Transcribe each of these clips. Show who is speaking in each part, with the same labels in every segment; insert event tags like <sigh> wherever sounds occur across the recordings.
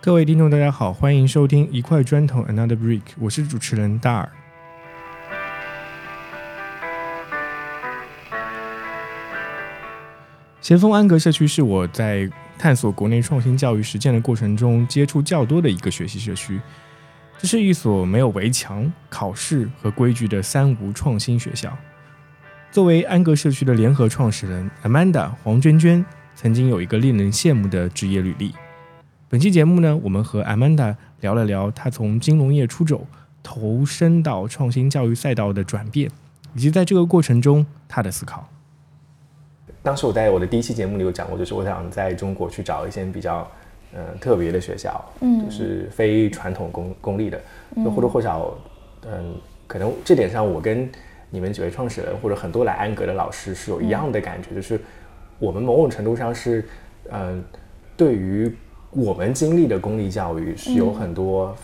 Speaker 1: 各位听众，大家好，欢迎收听一块砖头 Another Brick，我是主持人大耳。咸丰安格社区是我在探索国内创新教育实践的过程中接触较多的一个学习社区。这是一所没有围墙、考试和规矩的三无创新学校。作为安格社区的联合创始人 Amanda 黄娟娟，曾经有一个令人羡慕的职业履历。本期节目呢，我们和 Amanda 聊了聊她从金融业出走，投身到创新教育赛道的转变，以及在这个过程中她的思考。
Speaker 2: 当时我在我的第一期节目里有讲过，就是我想在中国去找一些比较。嗯，特别的学校，嗯，就是非传统公公立的，就或多或少，嗯，可能这点上我跟你们几位创始人或者很多来安格的老师是有一样的感觉，就是我们某种程度上是，嗯，对于我们经历的公立教育是有很多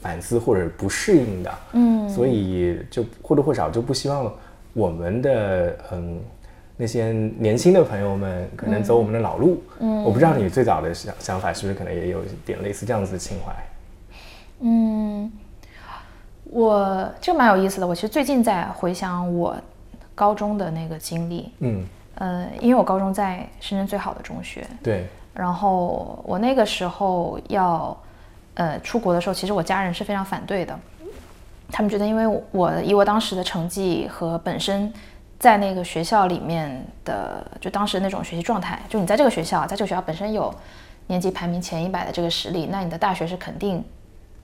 Speaker 2: 反思或者不适应的，嗯，所以就或多或少就不希望我们的嗯。那些年轻的朋友们可能走我们的老路，嗯，我不知道你最早的想想法是不是可能也有点类似这样子的情怀。
Speaker 3: 嗯，我这蛮有意思的。我其实最近在回想我高中的那个经历，嗯，呃，因为我高中在深圳最好的中学，
Speaker 2: 对，
Speaker 3: 然后我那个时候要呃出国的时候，其实我家人是非常反对的，他们觉得因为我以我当时的成绩和本身。在那个学校里面的，就当时那种学习状态，就你在这个学校，在这个学校本身有年级排名前一百的这个实力，那你的大学是肯定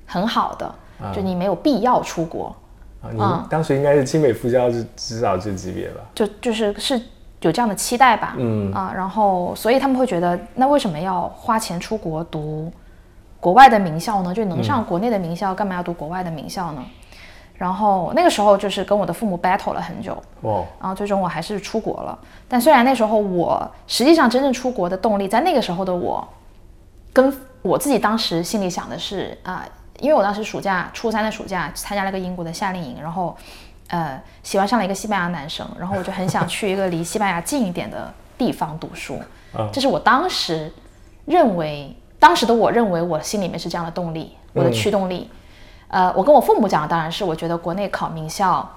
Speaker 3: 很好的，就你没有必要出国。
Speaker 2: 啊，你当时应该是清北复交是至少这级别吧？
Speaker 3: 就就是是有这样的期待吧？嗯啊，然后所以他们会觉得，那为什么要花钱出国读国外的名校呢？就能上国内的名校，干嘛要读国外的名校呢？然后那个时候就是跟我的父母 battle 了很久，哦，然后最终我还是出国了。但虽然那时候我实际上真正出国的动力，在那个时候的我，跟我自己当时心里想的是啊，因为我当时暑假初三的暑假参加了个英国的夏令营，然后呃喜欢上了一个西班牙男生，然后我就很想去一个离西班牙近一点的地方读书，<laughs> 这是我当时认为，当时的我认为我心里面是这样的动力，我的驱动力。呃，我跟我父母讲，当然是我觉得国内考名校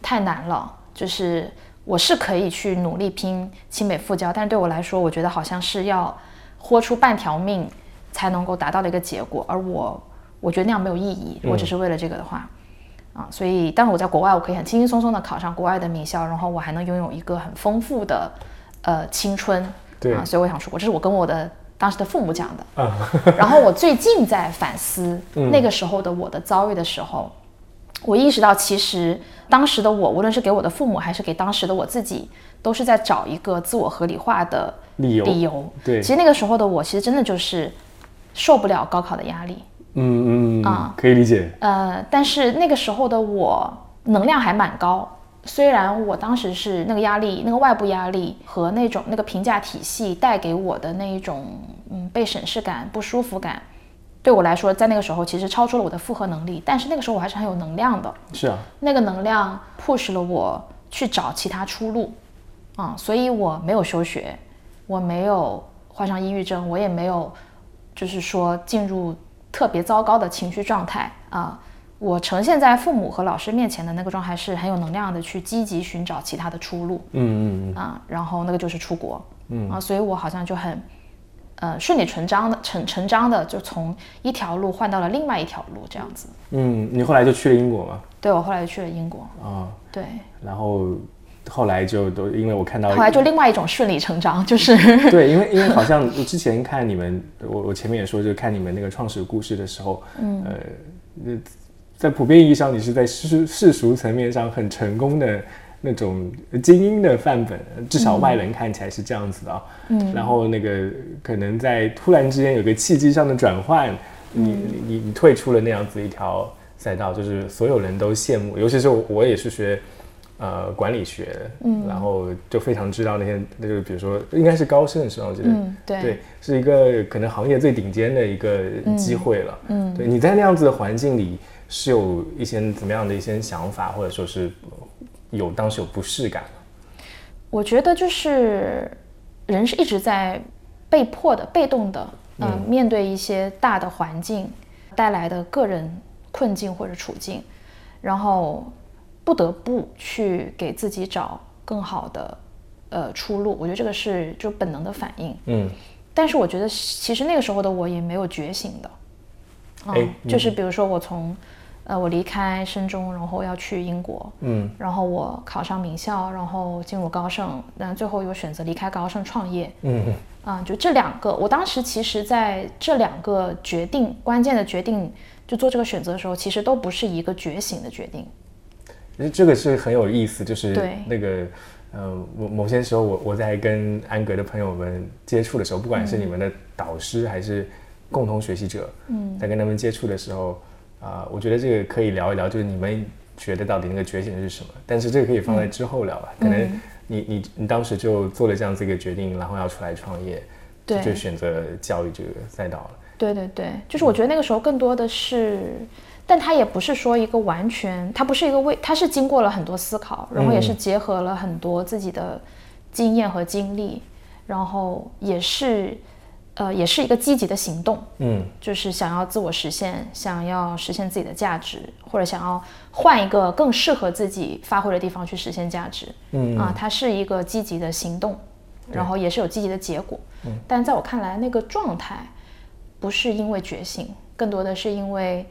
Speaker 3: 太难了，就是我是可以去努力拼清北复交，但是对我来说，我觉得好像是要豁出半条命才能够达到的一个结果，而我我觉得那样没有意义。我只是为了这个的话，啊，所以当我在国外，我可以很轻轻松松的考上国外的名校，然后我还能拥有一个很丰富的呃青春，
Speaker 2: 对
Speaker 3: 啊，所以我想出国，这是我跟我的。当时的父母讲的，然后我最近在反思 <laughs> 那个时候的我的遭遇的时候，我意识到，其实当时的我，无论是给我的父母，还是给当时的我自己，都是在找一个自我合理化的
Speaker 2: 理由。
Speaker 3: 理由，
Speaker 2: 对。
Speaker 3: 其实那个时候的我，其实真的就是受不了高考的压力。
Speaker 2: 嗯嗯啊，可以理解。
Speaker 3: 呃，但是那个时候的我能量还蛮高。虽然我当时是那个压力，那个外部压力和那种那个评价体系带给我的那一种嗯被审视感、不舒服感，对我来说，在那个时候其实超出了我的负荷能力。但是那个时候我还是很有能量的。
Speaker 2: 是啊，
Speaker 3: 那个能量 push 了我去找其他出路，啊，所以我没有休学，我没有患上抑郁症，我也没有就是说进入特别糟糕的情绪状态啊。我呈现在父母和老师面前的那个状态是很有能量的，去积极寻找其他的出路。嗯嗯嗯啊，然后那个就是出国。嗯啊，所以我好像就很，呃，顺理成章的成成章的就从一条路换到了另外一条路，这样子。
Speaker 2: 嗯，你后来就去了英国吗？
Speaker 3: 对，我后来就去了英国。
Speaker 2: 啊，
Speaker 3: 对。
Speaker 2: 然后后来就都因为我看到
Speaker 3: 后来就另外一种顺理成章，<laughs> 就是
Speaker 2: 对，因为因为好像我之前看你们，我我前面也说，就看你们那个创始故事的时候，嗯呃那。在普遍意义上，你是在世世俗层面上很成功的那种精英的范本，至少外人看起来是这样子的啊。嗯，然后那个可能在突然之间有个契机上的转换，你你你退出了那样子一条赛道，就是所有人都羡慕，尤其是我也是学呃管理学，嗯，然后就非常知道那些那个比如说应该是高盛是吧？我觉得，
Speaker 3: 嗯，对，
Speaker 2: 对，是一个可能行业最顶尖的一个机会了。嗯，对，你在那样子的环境里。是有一些怎么样的一些想法，或者说是有当时有不适感
Speaker 3: 我觉得就是人是一直在被迫的、被动的嗯，面对一些大的环境带来的个人困境或者处境，然后不得不去给自己找更好的呃出路。我觉得这个是就本能的反应。嗯，但是我觉得其实那个时候的我也没有觉醒的。嗯，就是比如说我从。呃，我离开深中，然后要去英国，嗯，然后我考上名校，然后进入高盛，但最后又选择离开高盛创业，嗯，啊，就这两个，我当时其实在这两个决定关键的决定就做这个选择的时候，其实都不是一个觉醒的决定。
Speaker 2: 其实这个是很有意思，就是那个，呃，某某些时候我我在跟安格的朋友们接触的时候，不管是你们的导师还是共同学习者，嗯，在跟他们接触的时候。啊，我觉得这个可以聊一聊，就是你们觉得到底那个觉醒是什么？但是这个可以放在之后聊吧。可能你你你当时就做了这样子一个决定，然后要出来创业，
Speaker 3: 对，
Speaker 2: 就选择教育这个赛道了。
Speaker 3: 对对对，就是我觉得那个时候更多的是，但它也不是说一个完全，它不是一个为，它是经过了很多思考，然后也是结合了很多自己的经验和经历，然后也是。呃，也是一个积极的行动，嗯，就是想要自我实现，想要实现自己的价值，或者想要换一个更适合自己发挥的地方去实现价值，嗯。啊，它是一个积极的行动，然后也是有积极的结果，嗯，但在我看来，那个状态不是因为觉醒，更多的是因为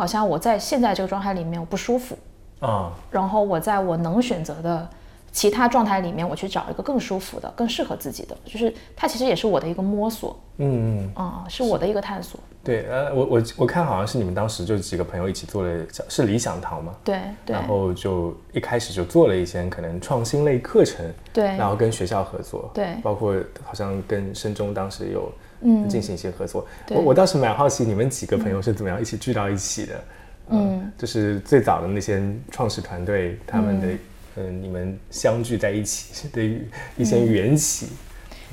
Speaker 3: 好像我在现在这个状态里面我不舒服啊，然后我在我能选择的。其他状态里面，我去找一个更舒服的、更适合自己的，就是它其实也是我的一个摸索，嗯嗯啊，是我的一个探索。
Speaker 2: 对，呃，我我我看好像是你们当时就几个朋友一起做了，是理想堂嘛？
Speaker 3: 对对。
Speaker 2: 然后就一开始就做了一些可能创新类课程，
Speaker 3: 对，
Speaker 2: 然后跟学校合作，
Speaker 3: 对，
Speaker 2: 包括好像跟深中当时有嗯进行一些合作。我我倒是蛮好奇，你们几个朋友是怎么样一起聚到一起的？嗯，就是最早的那些创始团队他们的。嗯，你们相聚在一起 <laughs> 的一些缘起，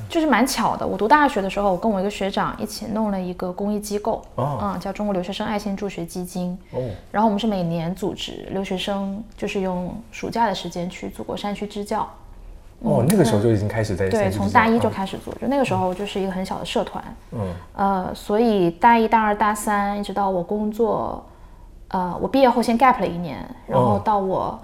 Speaker 3: 就是蛮巧的。我读大学的时候，我跟我一个学长一起弄了一个公益机构，嗯，叫中国留学生爱心助学基金。哦，然后我们是每年组织留学生，就是用暑假的时间去祖国山区支教。
Speaker 2: 哦，那个时候就已经开始在
Speaker 3: 对，从大一就开始做，就那个时候就是一个很小的社团。嗯，呃，所以大一大二大三一直到我工作，呃，我毕业后先 gap 了一年，然后到我。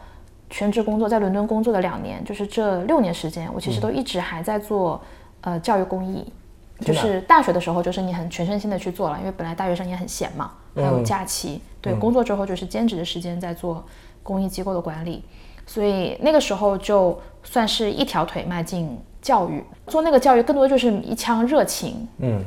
Speaker 3: 全职工作在伦敦工作的两年，就是这六年时间，我其实都一直还在做呃教育公益。就是大学的时候，就是你很全身心的去做了，因为本来大学生也很闲嘛，还有假期。对，工作之后就是兼职的时间在做公益机构的管理，所以那个时候就算是一条腿迈进教育。做那个教育更多就是一腔热情，嗯，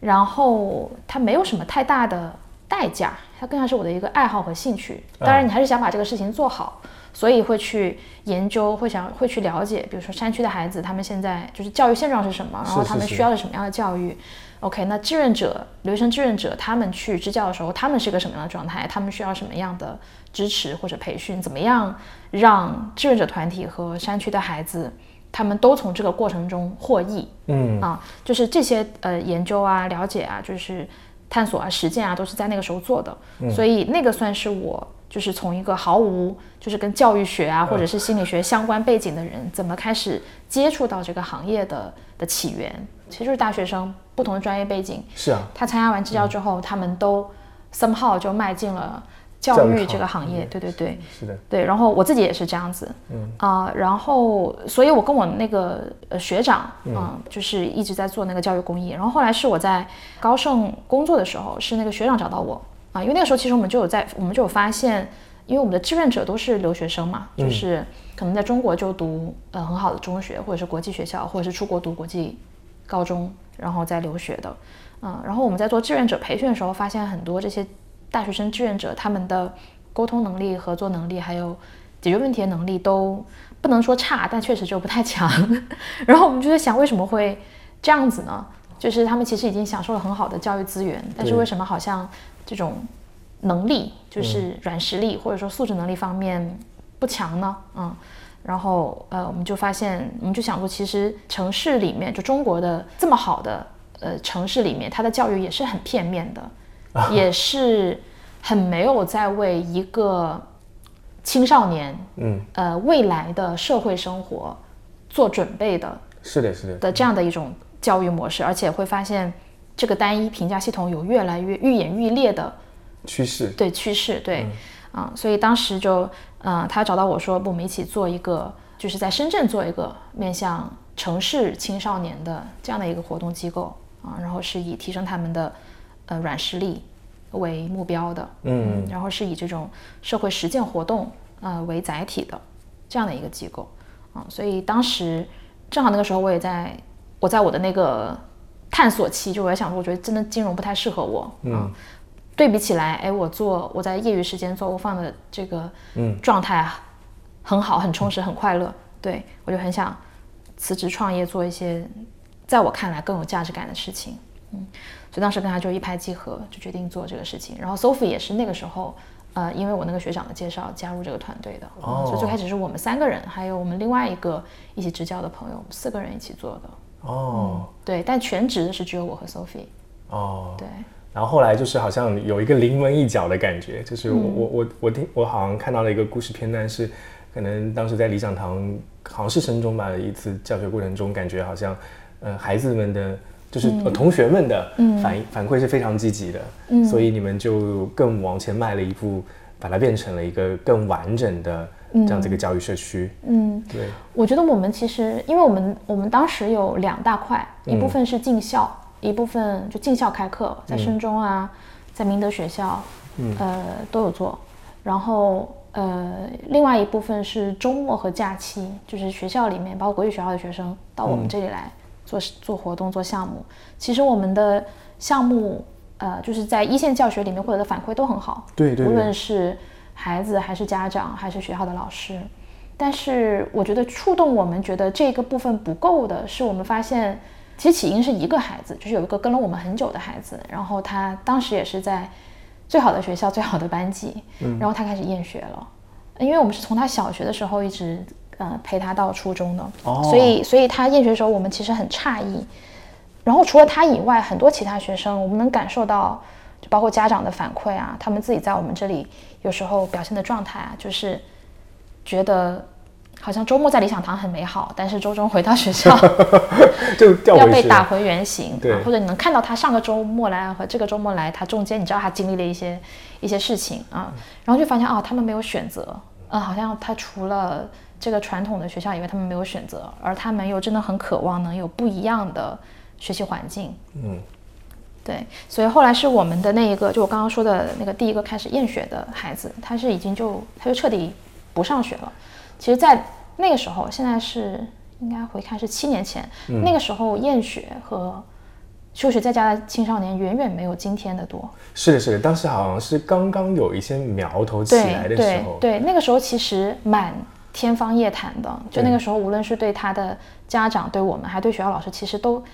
Speaker 3: 然后它没有什么太大的代价，它更像是我的一个爱好和兴趣。当然，你还是想把这个事情做好。所以会去研究，会想会去了解，比如说山区的孩子，他们现在就是教育现状是什么，然后他们需要的什么样的教育。OK，那志愿者、留学生志愿者，他们去支教的时候，他们是个什么样的状态？他们需要什么样的支持或者培训？怎么样让志愿者团体和山区的孩子，他们都从这个过程中获益？嗯啊，就是这些呃研究啊、了解啊，就是探索啊、实践啊，都是在那个时候做的。所以那个算是我。就是从一个毫无就是跟教育学啊或者是心理学相关背景的人，怎么开始接触到这个行业的的起源，其实就是大学生不同的专业背景。
Speaker 2: 是啊，
Speaker 3: 他参加完支教之后，他们都 somehow 就迈进了教育这个行业。对对对，
Speaker 2: 是的，
Speaker 3: 对。然后我自己也是这样子，嗯啊，然后所以我跟我那个呃学长，嗯，就是一直在做那个教育公益。然后后来是我在高盛工作的时候，是那个学长找到我。啊，因为那个时候其实我们就有在，我们就有发现，因为我们的志愿者都是留学生嘛，就是可能在中国就读呃很好的中学，或者是国际学校，或者是出国读国际高中，然后再留学的，嗯，然后我们在做志愿者培训的时候，发现很多这些大学生志愿者他们的沟通能力、合作能力，还有解决问题的能力都不能说差，但确实就不太强。<laughs> 然后我们就在想，为什么会这样子呢？就是他们其实已经享受了很好的教育资源，但是为什么好像？这种能力就是软实力或者说素质能力方面不强呢，嗯，然后呃，我们就发现，我们就想说，其实城市里面就中国的这么好的呃城市里面，它的教育也是很片面的，<laughs> 也是很没有在为一个青少年，嗯，呃未来的社会生活做准备的，
Speaker 2: 是的，是的，
Speaker 3: 的这样的一种教育模式，而且会发现。这个单一评价系统有越来越愈演愈烈的
Speaker 2: 趋势，
Speaker 3: 对趋势，对，啊，所以当时就，嗯，他找到我说，我们一起做一个，就是在深圳做一个面向城市青少年的这样的一个活动机构啊，然后是以提升他们的呃软实力为目标的，嗯，然后是以这种社会实践活动呃为载体的这样的一个机构。啊，所以当时正好那个时候我也在，我在我的那个。探索期，就我在想说，我觉得真的金融不太适合我。嗯，对比起来，哎，我做我在业余时间做 o 放的这个，嗯，状态啊很好，很充实，很快乐。对我就很想辞职创业，做一些在我看来更有价值感的事情。嗯，所以当时跟他就一拍即合，就决定做这个事情。然后 Sophie 也是那个时候，呃，因为我那个学长的介绍加入这个团队的。哦，所以最开始是我们三个人，还有我们另外一个一起执教的朋友，四个人一起做的。哦，对，但全职的是只有我和 Sophie。哦，对。
Speaker 2: 然后后来就是好像有一个临门一脚的感觉，就是我我我我听我好像看到了一个故事片段，是可能当时在理想堂，好像是升中吧一次教学过程中，感觉好像呃孩子们的就是同学们的反应反馈是非常积极的，嗯，所以你们就更往前迈了一步，把它变成了一个更完整的。这样这个教育社区，嗯，对，
Speaker 3: 我觉得我们其实，因为我们我们当时有两大块，一部分是进校，一部分就进校开课，在深中啊，在明德学校，呃都有做，然后呃另外一部分是周末和假期，就是学校里面包括国际学校的学生到我们这里来做做活动做项目，其实我们的项目呃就是在一线教学里面获得的反馈都很好，
Speaker 2: 对对，
Speaker 3: 无论是。孩子还是家长还是学校的老师，但是我觉得触动我们觉得这个部分不够的是，我们发现其实起因是一个孩子，就是有一个跟了我们很久的孩子，然后他当时也是在最好的学校、最好的班级，然后他开始厌学了，因为我们是从他小学的时候一直呃陪他到初中的，所以所以他厌学的时候，我们其实很诧异。然后除了他以外，很多其他学生，我们能感受到。就包括家长的反馈啊，他们自己在我们这里有时候表现的状态啊，就是觉得好像周末在理想堂很美好，但是周中回到学校 <laughs>
Speaker 2: 就
Speaker 3: 要被打回原形。对，或者你能看到他上个周末来和这个周末来，他中间你知道他经历了一些一些事情啊，然后就发现啊，他们没有选择，嗯，好像他除了这个传统的学校以外，他们没有选择，而他们又真的很渴望能有不一样的学习环境。嗯。对，所以后来是我们的那一个，就我刚刚说的那个第一个开始厌学的孩子，他是已经就他就彻底不上学了。其实，在那个时候，现在是应该回看是七年前，那个时候厌学和休学在家的青少年远远没有今天的多。
Speaker 2: 是的，是的，当时好像是刚刚有一些苗头起来的时候。
Speaker 3: 对，那个时候其实蛮天方夜谭的，就那个时候，无论是对他的家长、对我们，还对学校老师，其实都。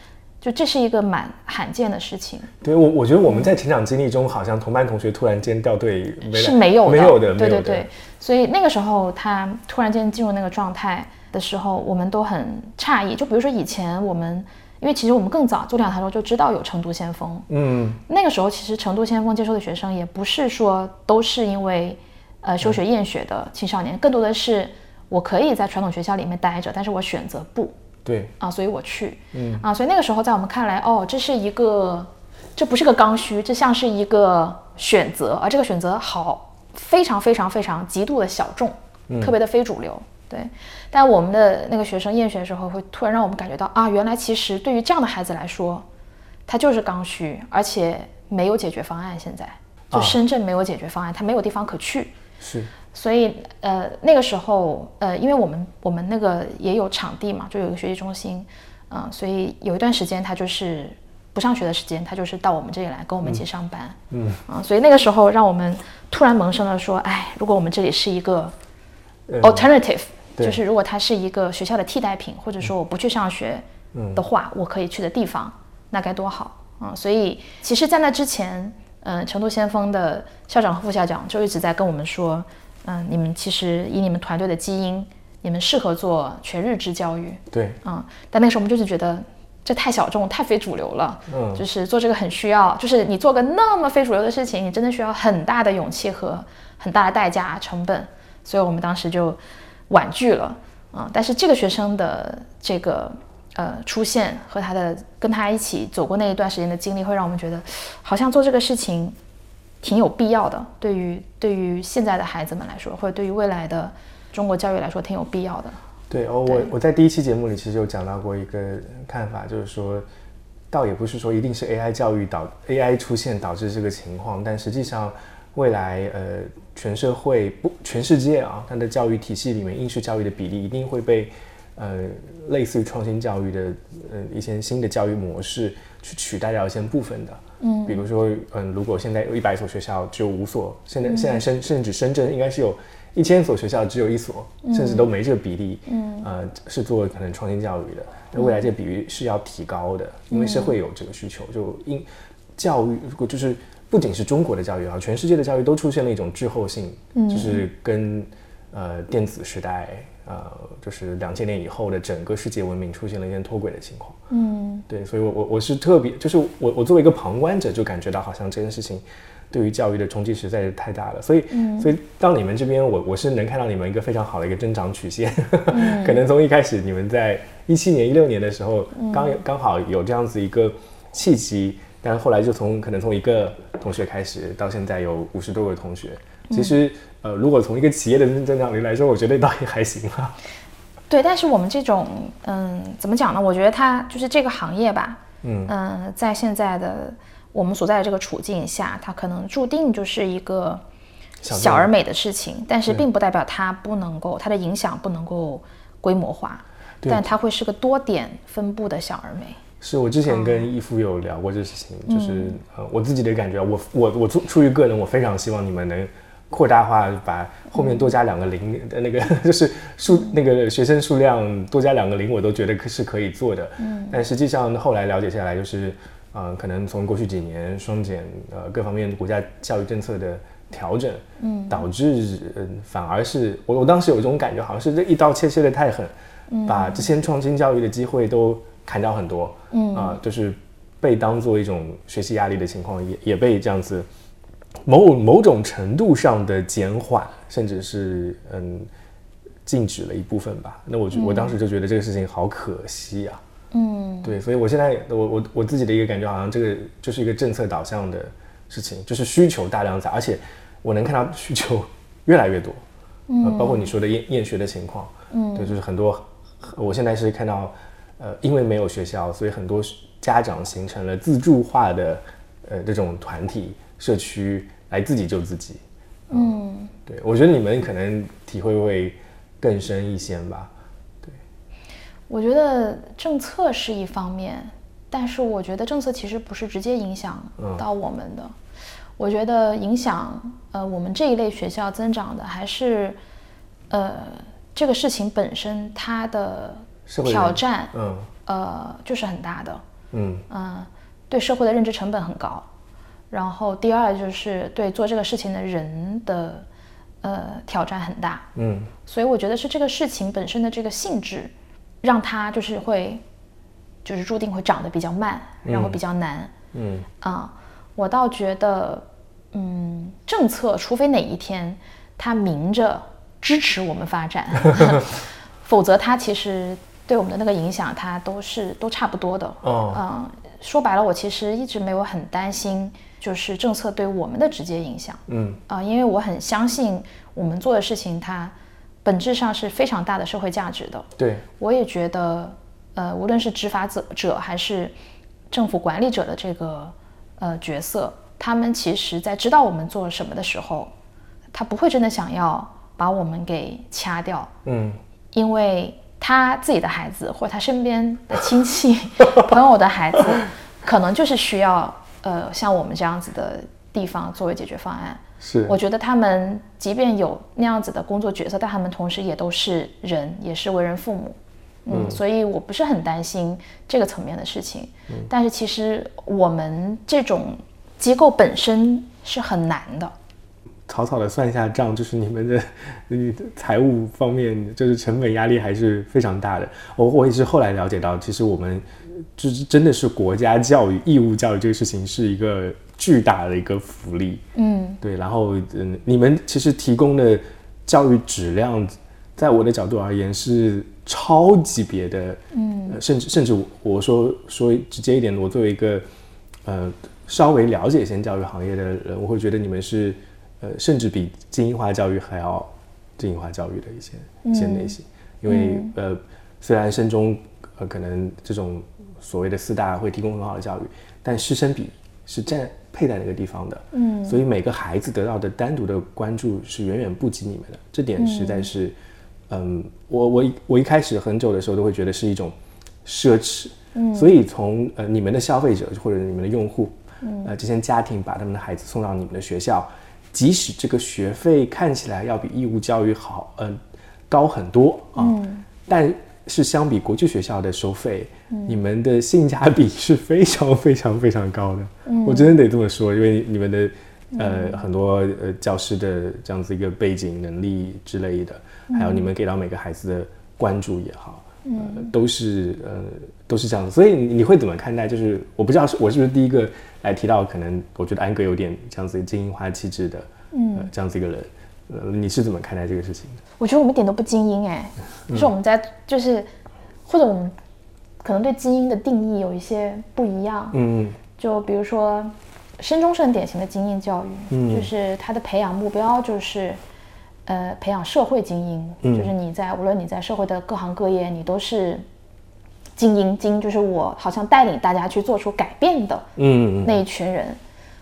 Speaker 3: 就这是一个蛮罕见的事情。
Speaker 2: 对我，我觉得我们在成长经历中，好像同班同学突然间掉队
Speaker 3: 是没有
Speaker 2: 没有的，
Speaker 3: 对对对。所以那个时候他突然间进入那个状态的时候，我们都很诧异。就比如说以前我们，因为其实我们更早做两台时候就知道有成都先锋，嗯，那个时候其实成都先锋接收的学生也不是说都是因为呃休学厌学的青少年，更多的是我可以在传统学校里面待着，但是我选择不。
Speaker 2: 对
Speaker 3: 啊，所以我去，嗯啊，所以那个时候在我们看来，哦，这是一个，这不是个刚需，这像是一个选择，而这个选择好非常非常非常极度的小众，特别的非主流，对。但我们的那个学生厌学的时候，会突然让我们感觉到啊，原来其实对于这样的孩子来说，他就是刚需，而且没有解决方案。现在就深圳没有解决方案，他没有地方可去。
Speaker 2: 是。
Speaker 3: 所以，呃，那个时候，呃，因为我们我们那个也有场地嘛，就有一个学习中心，嗯，所以有一段时间他就是不上学的时间，他就是到我们这里来跟我们一起上班，嗯，啊，所以那个时候让我们突然萌生了说，哎，如果我们这里是一个 alternative，就是如果它是一个学校的替代品，或者说我不去上学的话，我可以去的地方，那该多好啊！所以，其实，在那之前，嗯，成都先锋的校长和副校长就一直在跟我们说。嗯，你们其实以你们团队的基因，你们适合做全日制教育。
Speaker 2: 对，
Speaker 3: 嗯，但那时候我们就是觉得这太小众、太非主流了。嗯，就是做这个很需要，就是你做个那么非主流的事情，你真的需要很大的勇气和很大的代价成本。所以我们当时就婉拒了。嗯，但是这个学生的这个呃出现和他的跟他一起走过那一段时间的经历，会让我们觉得好像做这个事情挺有必要的。对于对于现在的孩子们来说，或者对于未来的中国教育来说，挺有必要的。
Speaker 2: 对哦，我我在第一期节目里其实有讲到过一个看法，就是说，倒也不是说一定是 AI 教育导 AI 出现导致这个情况，但实际上未来呃全社会不全世界啊，它的教育体系里面应试教育的比例一定会被呃类似于创新教育的呃一些新的教育模式去取代掉一些部分的。嗯，比如说嗯，如果现在有一百所学校只有五所，现在现在深甚至深圳应该是有。一千所学校只有一所，甚至都没这个比例，嗯呃，是做可能创新教育的。那未来这个比例是要提高的，因为社会有这个需求。就因教育，如果就是不仅是中国的教育啊，全世界的教育都出现了一种滞后性，就是跟呃电子时代，呃，就是两千年以后的整个世界文明出现了一些脱轨的情况。嗯，对，所以我我我是特别，就是我我作为一个旁观者，就感觉到好像这件事情。对于教育的冲击实在是太大了，所以，所以到你们这边，我我是能看到你们一个非常好的一个增长曲线。<laughs> 可能从一开始你们在一七年、一六年的时候，刚刚好有这样子一个契机，但是后来就从可能从一个同学开始，到现在有五十多位同学。其实，呃，如果从一个企业的增长率来说，我觉得倒也还行啊。
Speaker 3: 对，但是我们这种，嗯，怎么讲呢？我觉得它就是这个行业吧，嗯嗯，在现在的。我们所在的这个处境下，它可能注定就是一个小而美的事情，但是并不代表它不能够，它的影响不能够规模化，但它会是个多点分布的小而美。
Speaker 2: 是我之前跟义父有聊过这事情，就是呃我自己的感觉，我我我出出于个人，我非常希望你们能扩大化，把后面多加两个零的那个，<laughs> 就是数那个学生数量多加两个零，我都觉得是可以做的。嗯，但实际上后来了解下来，就是。嗯，可能从过去几年双减，呃，各方面国家教育政策的调整，嗯，导致，嗯，反而是我我当时有一种感觉，好像是这一刀切切的太狠，嗯，把这些创新教育的机会都砍掉很多，嗯，啊，就是被当做一种学习压力的情况，也也被这样子某某种程度上的减缓，甚至是嗯禁止了一部分吧。那我我当时就觉得这个事情好可惜啊。嗯，对，所以我现在我我我自己的一个感觉，好像这个就是一个政策导向的事情，就是需求大量在，而且我能看到需求 <laughs> 越来越多，嗯，包括你说的厌厌学的情况，嗯，对，就是很多，我现在是看到，呃，因为没有学校，所以很多家长形成了自助化的呃这种团体社区来自己救自己，嗯，对，我觉得你们可能体会会更深一些吧。对。
Speaker 3: 我觉得政策是一方面，但是我觉得政策其实不是直接影响到我们的。我觉得影响呃我们这一类学校增长的还是呃这个事情本身它的挑战，嗯，呃就是很大的，嗯。嗯，对社会的认知成本很高。然后第二就是对做这个事情的人的呃挑战很大，嗯，所以我觉得是这个事情本身的这个性质。让它就是会，就是注定会长得比较慢，然后比较难。嗯啊，我倒觉得，嗯，政策除非哪一天它明着支持我们发展，<laughs> 否则它其实对我们的那个影响，它都是都差不多的。哦，嗯，说白了，我其实一直没有很担心，就是政策对我们的直接影响。嗯啊，因为我很相信我们做的事情，它。本质上是非常大的社会价值的。
Speaker 2: 对，
Speaker 3: 我也觉得，呃，无论是执法者者还是政府管理者的这个呃角色，他们其实在知道我们做什么的时候，他不会真的想要把我们给掐掉。嗯，因为他自己的孩子或者他身边的亲戚 <laughs> 朋友的孩子，可能就是需要呃像我们这样子的地方作为解决方案。
Speaker 2: 是，
Speaker 3: 我觉得他们即便有那样子的工作角色，但他们同时也都是人，也是为人父母，嗯，所以我不是很担心这个层面的事情。但是其实我们这种机构本身是很难的。
Speaker 2: 草草的算一下账，就是你们的财务方面，就是成本压力还是非常大的。我我也是后来了解到，其实我们就是真的是国家教育、义务教育这个事情是一个。巨大的一个福利，嗯，对，然后嗯，你们其实提供的教育质量，在我的角度而言是超级别的，嗯，甚至甚至我说说直接一点，我作为一个呃稍微了解一些教育行业的人，我会觉得你们是呃甚至比精英化教育还要精英化教育的一些一些类型，因为呃虽然深中呃可能这种所谓的四大会提供很好的教育，但师生比是占配在那个地方的，嗯，所以每个孩子得到的单独的关注是远远不及你们的，这点实在是。嗯，我我我一开始很久的时候都会觉得是一种奢侈，嗯，所以从呃你们的消费者或者你们的用户，嗯，呃这些家庭把他们的孩子送到你们的学校，即使这个学费看起来要比义务教育好，嗯，高很多啊，但是相比国际学校的收费，你们的性价比是非常非常非常高的，嗯，我真的得这么说，因为你们的呃很多呃教师的这样子一个背景能力之类的。还有你们给到每个孩子的关注也好，嗯，都是呃都是这样子，所以你会怎么看待？就是我不知道是我是不是第一个来提到，可能我觉得安哥有点这样子精英化气质的，嗯，这样子一个人，呃，你是怎么看待这个事情的？
Speaker 3: 我觉得我们一点都不精英哎，就是我们在就是或者我们可能对精英的定义有一些不一样，嗯，就比如说深中是很典型的精英教育，嗯，就是它的培养目标就是。呃，培养社会精英，就是你在无论你在社会的各行各业，你都是精英精，就是我好像带领大家去做出改变的，嗯，那一群人。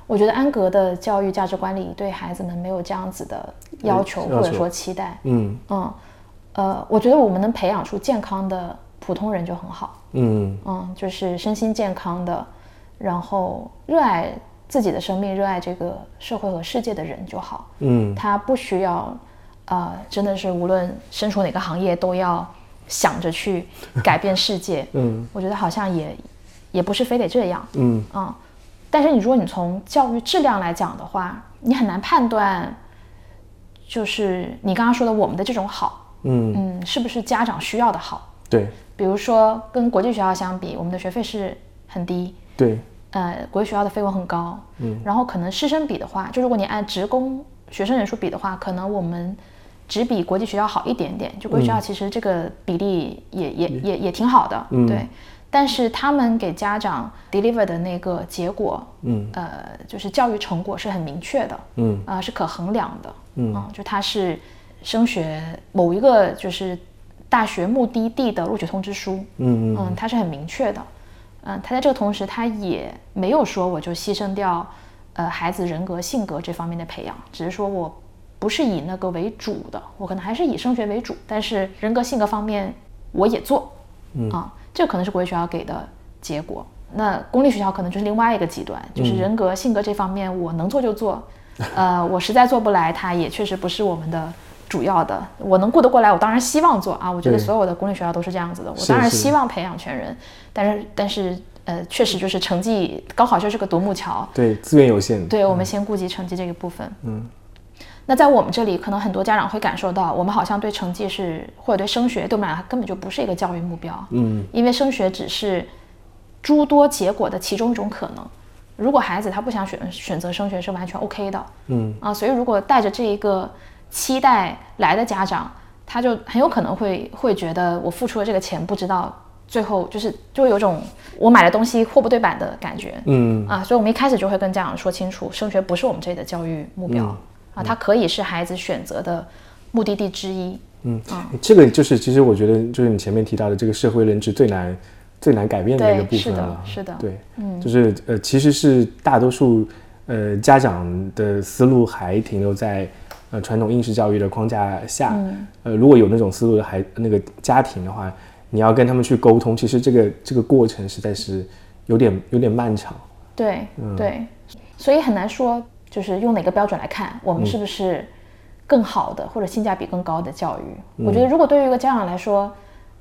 Speaker 3: 我觉得安格的教育价值观里对孩子们没有这样子的要求或者说期待，嗯。嗯，呃，我觉得我们能培养出健康的普通人就很好，嗯。嗯，就是身心健康的，然后热爱自己的生命，热爱这个社会和世界的人就好，嗯，他不需要。呃，真的是无论身处哪个行业，都要想着去改变世界。嗯，我觉得好像也也不是非得这样。嗯。啊，但是你如果你从教育质量来讲的话，你很难判断，就是你刚刚说的我们的这种好，嗯嗯，是不是家长需要的好？
Speaker 2: 对，
Speaker 3: 比如说跟国际学校相比，我们的学费是很低。
Speaker 2: 对，
Speaker 3: 呃，国际学校的费用很高。嗯，然后可能师生比的话，就如果你按职工学生人数比的话，可能我们。只比国际学校好一点点，就国际学校其实这个比例也也也也挺好的，对。但是他们给家长 deliver 的那个结果，嗯，呃，就是教育成果是很明确的，嗯，啊，是可衡量的，嗯，啊就他是升学某一个就是大学目的地的录取通知书，嗯嗯，它是很明确的，嗯，他在这个同时，他也没有说我就牺牲掉呃孩子人格性格这方面的培养，只是说我。不是以那个为主的，我可能还是以升学为主，但是人格性格方面我也做，啊，这可能是国际学校给的结果。那公立学校可能就是另外一个极端，就是人格性格这方面我能做就做，呃，我实在做不来，它也确实不是我们的主要的。我能顾得过来，我当然希望做啊。我觉得所有的公立学校都是这样子的，我当然希望培养全人，但是但是呃，确实就是成绩高考就是个独木桥，
Speaker 2: 对，资源有限，
Speaker 3: 对我们先顾及成绩这一部分，嗯。那在我们这里，可能很多家长会感受到，我们好像对成绩是，或者对升学，对我们俩根本就不是一个教育目标。嗯，因为升学只是诸多结果的其中一种可能。如果孩子他不想选选择升学，是完全 OK 的。嗯啊，所以如果带着这一个期待来的家长，他就很有可能会会觉得，我付出了这个钱，不知道最后就是就会有种我买的东西货不对版的感觉。嗯啊，所以我们一开始就会跟家长说清楚，升学不是我们这里的教育目标。啊，它可以是孩子选择的目的地之一。嗯
Speaker 2: 啊，这个就是其实我觉得就是你前面提到的这个社会认知最难最难改变的一个部分
Speaker 3: 了。是的，是的，
Speaker 2: 对，嗯，就是呃，其实是大多数呃家长的思路还停留在呃传统应试教育的框架下。呃，如果有那种思路的孩那个家庭的话，你要跟他们去沟通，其实这个这个过程实在是有点有点漫长。
Speaker 3: 对，对，所以很难说。就是用哪个标准来看，我们是不是更好的或者性价比更高的教育？我觉得，如果对于一个家长来说，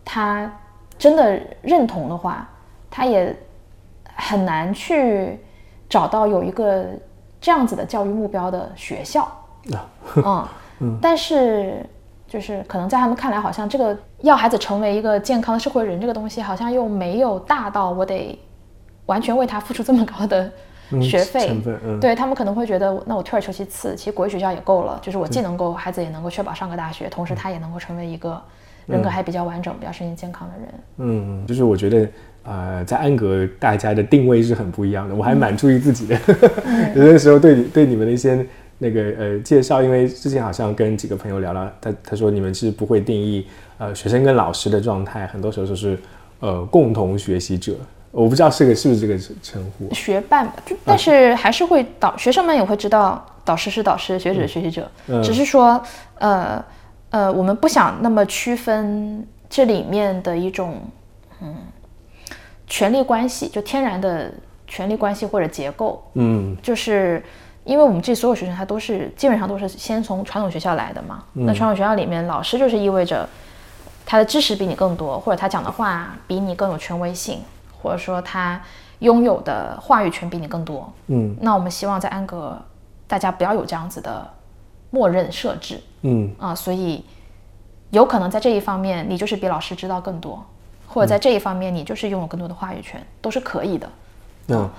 Speaker 3: 他真的认同的话，他也很难去找到有一个这样子的教育目标的学校。嗯 <laughs> 嗯。但是，就是可能在他们看来，好像这个要孩子成为一个健康的社会人这个东西，好像又没有大到我得完全为他付出这么高的。学费，对他们可能会觉得，那我退而求其次，其实国际学校也够了，就是我既能够孩子也能够确保上个大学，同时他也能够成为一个人格还比较完整、比较身心健康的人。
Speaker 2: 嗯，就是我觉得，呃，在安格大家的定位是很不一样的。我还蛮注意自己的，<laughs> 有的时候对对你们的一些那个呃介绍，因为之前好像跟几个朋友聊了，他他说你们是不会定义呃学生跟老师的状态，很多时候就是呃共同学习者。我不知道这个是不是这个称呼，
Speaker 3: 学伴吧，就但是还是会导学生们也会知道导师是导师，学者是学习者，只是说呃。呃，我们不想那么区分这里面的一种，嗯，权力关系，就天然的权力关系或者结构，嗯，就是因为我们这所有学生他都是基本上都是先从传统学校来的嘛，那传统学校里面老师就是意味着他的知识比你更多，或者他讲的话比你更有权威性，或者说他拥有的话语权比你更多，嗯，那我们希望在安格大家不要有这样子的。默认设置，嗯啊，所以有可能在这一方面，你就是比老师知道更多，或者在这一方面，你就是拥有更多的话语权，都是可以的。嗯，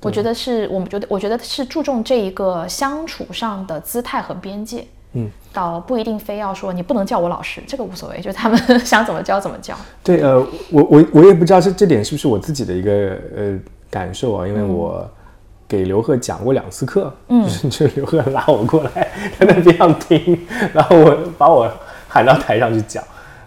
Speaker 3: 我觉得是我们觉得，我觉得是注重这一个相处上的姿态和边界。嗯，倒不一定非要说你不能叫我老师，这个无所谓，就是他们 <laughs> 想怎么教怎么教。
Speaker 2: 对，呃，我我我也不知道这这点是不是我自己的一个呃感受啊，因为我。给刘贺讲过两次课，嗯，<laughs> 就是刘贺拉我过来在那边听，<laughs> 然后我把我喊到台上去讲，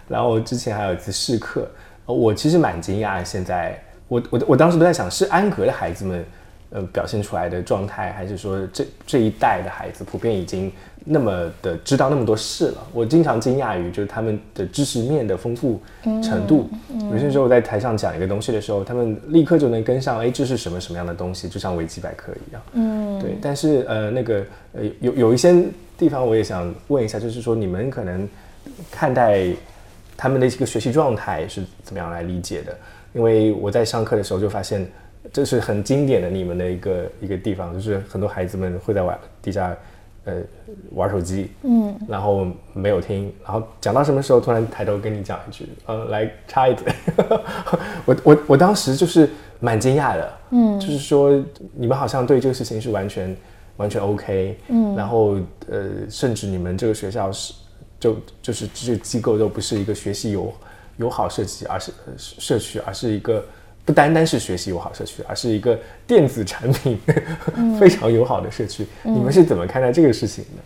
Speaker 2: 然后之前还有一次试课，我其实蛮惊讶，现在我我我当时都在想，是安格的孩子们。呃，表现出来的状态，还是说这这一代的孩子普遍已经那么的知道那么多事了？我经常惊讶于就是他们的知识面的丰富程度。有些时候我在台上讲一个东西的时候，他们立刻就能跟上，哎，这是什么什么样的东西，就像维基百科一样。嗯，对。但是呃，那个呃，有有一些地方我也想问一下，就是说你们可能看待他们的一个学习状态是怎么样来理解的？因为我在上课的时候就发现。这是很经典的你们的一个一个地方，就是很多孩子们会在玩底下，呃，玩手机，嗯，然后没有听，然后讲到什么时候，突然抬头跟你讲一句，嗯，来插一嘴，<laughs> 我我我当时就是蛮惊讶的，嗯，就是说你们好像对这个事情是完全完全 OK，嗯，然后呃，甚至你们这个学校是就就是这个机构都不是一个学习友友好设计，而是社区，而是一个。不单单是学习友好社区，而是一个电子产品 <laughs> 非常友好的社区。你们是怎么看待这个事情的？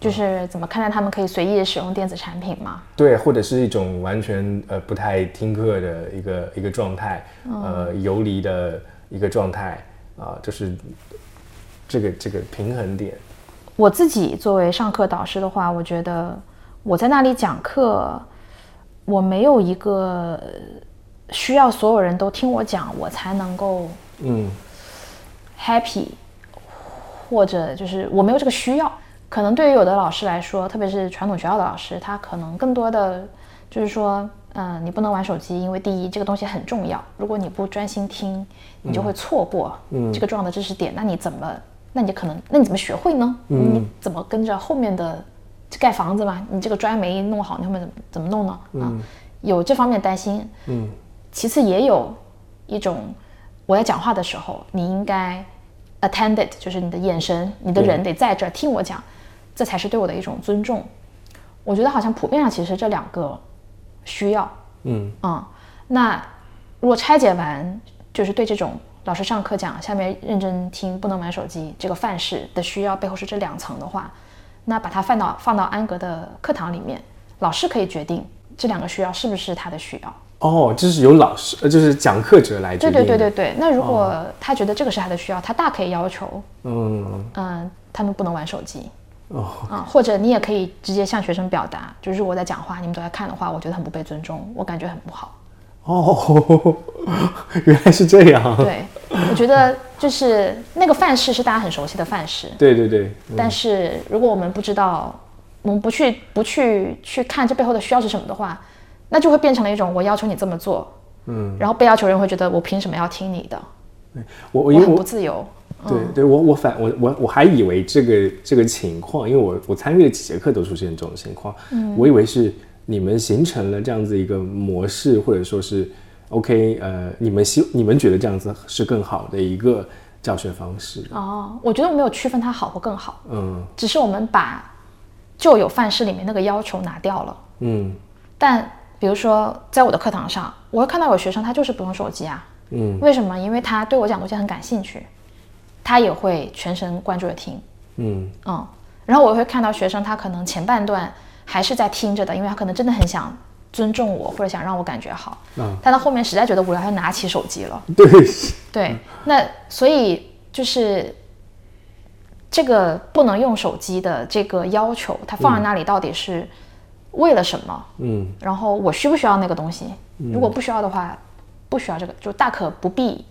Speaker 3: 就是怎么看待他们可以随意使用电子产品吗？
Speaker 2: 对，或者是一种完全呃不太听课的一个一个状态，呃游离的一个状态啊，就是这个这个平衡点。
Speaker 3: 我自己作为上课导师的话，我觉得我在那里讲课，我没有一个。需要所有人都听我讲，我才能够嗯 happy，或者就是我没有这个需要。可能对于有的老师来说，特别是传统学校的老师，他可能更多的就是说，嗯，你不能玩手机，因为第一这个东西很重要。如果你不专心听，你就会错过这个重要的知识点。那你怎么？那你可能那你怎么学会呢？你怎么跟着后面的盖房子嘛？你这个砖没弄好，你后面怎么怎么弄呢？啊，有这方面担心。嗯。其次也有一种，我在讲话的时候，你应该 attended，就是你的眼神，你的人得在这儿听我讲，这才是对我的一种尊重。我觉得好像普遍上其实这两个需要，嗯啊，那如果拆解完，就是对这种老师上课讲，下面认真听，不能玩手机这个范式的需要背后是这两层的话，那把它放到放到安格的课堂里面，老师可以决定这两个需要是不是他的需要。
Speaker 2: 哦，就是由老师，呃，就是讲课者来决
Speaker 3: 定。对对对对对。那如果他觉得这个是他的需要，他大可以要求，嗯嗯，他们不能玩手机。哦。啊，或者你也可以直接向学生表达，就是我在讲话，你们都在看的话，我觉得很不被尊重，我感觉很不好。
Speaker 2: 哦，<laughs> 原来是这样。
Speaker 3: 对，我觉得就是那个范式是大家很熟悉的范式。
Speaker 2: 对对对。
Speaker 3: 但是如果我们不知道，我们不去不去去看这背后的需要是什么的话。那就会变成了一种我要求你这么做，嗯，然后被要求人会觉得我凭什么要听你的？我我很不自由。
Speaker 2: 对对，我我反我我我还以为这个这个情况，因为我我参与了几节课都出现这种情况，嗯，我以为是你们形成了这样子一个模式，或者说是 OK，呃，你们希你们觉得这样子是更好的一个教学方式。
Speaker 3: 哦，我觉得我没有区分它好或更好，嗯，只是我们把旧有范式里面那个要求拿掉了，嗯，但。比如说在我的课堂上，我会看到有学生他就是不用手机啊，嗯，为什么？因为他对我讲东西很感兴趣，他也会全神贯注的听，嗯。嗯，然后我会看到学生他可能前半段还是在听着的，因为他可能真的很想尊重我或者想让我感觉好，嗯，但到后面实在觉得无聊，他就拿起手机了，<laughs>
Speaker 2: 对。
Speaker 3: 对，那所以就是这个不能用手机的这个要求，他放在那里到底是？为了什么？嗯，然后我需不需要那个东西？如果不需要的话，不需要这个，就大可不必，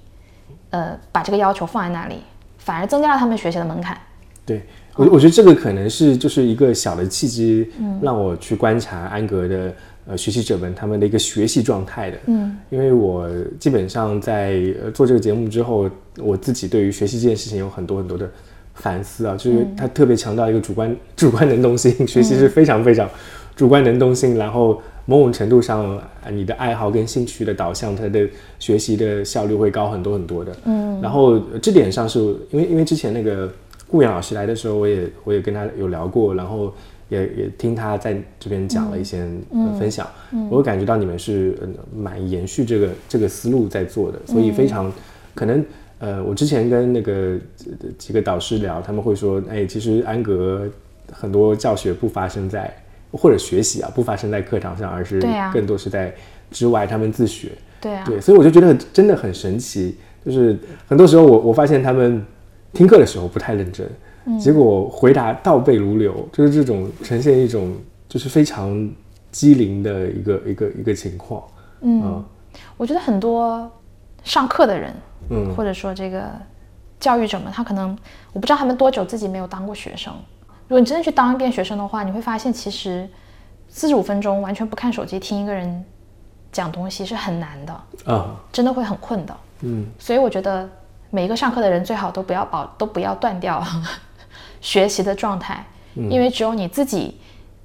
Speaker 3: 呃，把这个要求放在那里，反而增加了他们学习的门槛。
Speaker 2: 对我，我觉得这个可能是就是一个小的契机，让我去观察安格的呃学习者们他们的一个学习状态的。嗯，因为我基本上在做这个节目之后，我自己对于学习这件事情有很多很多的反思啊，就是他特别强调一个主观主观能动性，学习是非常非常。主观能动性，然后某种程度上，你的爱好跟兴趣的导向，它的学习的效率会高很多很多的。嗯，然后这点上是因为因为之前那个顾源老师来的时候，我也我也跟他有聊过，然后也也听他在这边讲了一些分享，我感觉到你们是蛮延续这个这个思路在做的，所以非常可能呃，我之前跟那个几个导师聊，他们会说，哎，其实安格很多教学不发生在。或者学习啊，不发生在课堂上，而是更多是在之外，他们自学。
Speaker 3: 对啊，
Speaker 2: 对，所以我就觉得真的很神奇。就是很多时候，我我发现他们听课的时候不太认真，结果回答倒背如流，就是这种呈现一种就是非常机灵的一个一个一个情况。
Speaker 3: 嗯，我觉得很多上课的人，嗯，或者说这个教育者们，他可能我不知道他们多久自己没有当过学生。如果你真的去当一遍学生的话，你会发现其实四十五分钟完全不看手机听一个人讲东西是很难的啊，真的会很困的。嗯，所以我觉得每一个上课的人最好都不要保都不要断掉 <laughs> 学习的状态，因为只有你自己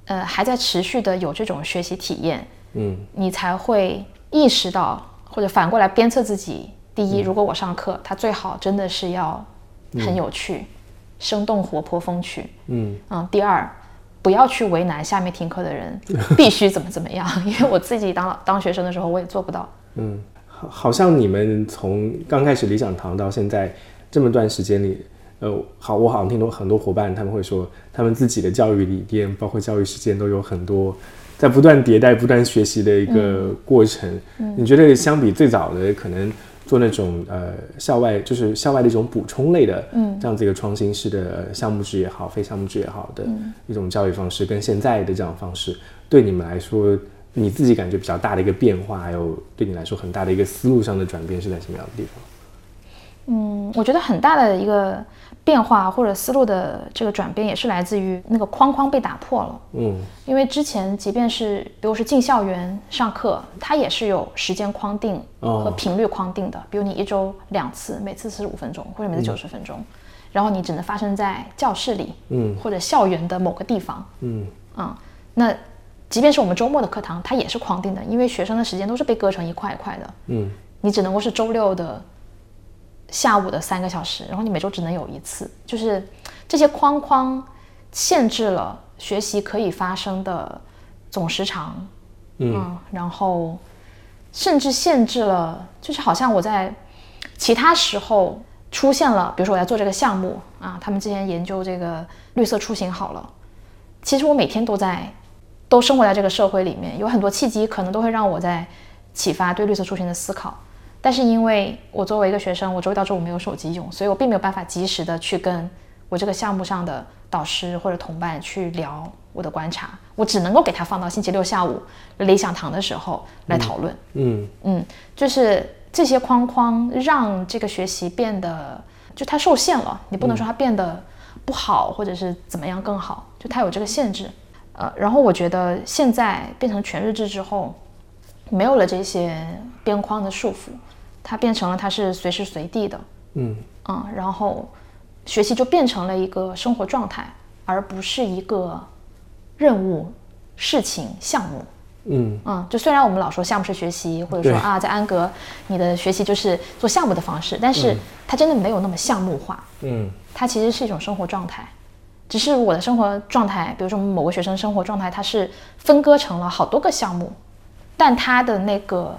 Speaker 3: 呃还在持续的有这种学习体验，嗯，你才会意识到或者反过来鞭策自己。第一，如果我上课，它最好真的是要很有趣。生动活泼风趣，嗯嗯。第二，不要去为难下面听课的人，<laughs> 必须怎么怎么样。因为我自己当当学生的时候，我也做不到。
Speaker 2: 嗯，好，好像你们从刚开始理想堂到现在这么段时间里，呃，好，我好像听到很多伙伴他们会说，他们自己的教育理念，包括教育实践，都有很多在不断迭代、不断学习的一个过程。嗯你觉得相比最早的可能？做那种呃校外就是校外的一种补充类的，嗯，这样子一个创新式的项目制也好，非项目制也好的一种教育方式，跟现在的这样方式，对你们来说，你自己感觉比较大的一个变化，还有对你来说很大的一个思路上的转变是在什么样的地方？
Speaker 3: 嗯，我觉得很大的一个。变化或者思路的这个转变，也是来自于那个框框被打破了。嗯，因为之前即便是比如是进校园上课，它也是有时间框定和频率框定的。比如你一周两次，每次四十五分钟或者每次九十分钟，然后你只能发生在教室里，嗯，或者校园的某个地方，嗯啊。那即便是我们周末的课堂，它也是框定的，因为学生的时间都是被割成一块一块的。嗯，你只能够是周六的。下午的三个小时，然后你每周只能有一次，就是这些框框限制了学习可以发生的总时长，嗯，然后甚至限制了，就是好像我在其他时候出现了，比如说我在做这个项目啊，他们之前研究这个绿色出行好了，其实我每天都在都生活在这个社会里面，有很多契机可能都会让我在启发对绿色出行的思考。但是因为我作为一个学生，我周一到周五没有手机用，所以我并没有办法及时的去跟我这个项目上的导师或者同伴去聊我的观察，我只能够给他放到星期六下午理想堂的时候来讨论。嗯嗯，就是这些框框让这个学习变得就它受限了，你不能说它变得不好或者是怎么样更好，就它有这个限制。呃，然后我觉得现在变成全日制之后，没有了这些边框的束缚。它变成了，它是随时随地的，嗯。嗯，然后学习就变成了一个生活状态，而不是一个任务、事情、项目，嗯。嗯。就虽然我们老说项目式学习，或者说啊，在安格你的学习就是做项目的方式，但是它真的没有那么项目化，嗯，它其实是一种生活状态，只是我的生活状态，比如说某个学生生活状态，它是分割成了好多个项目，但它的那个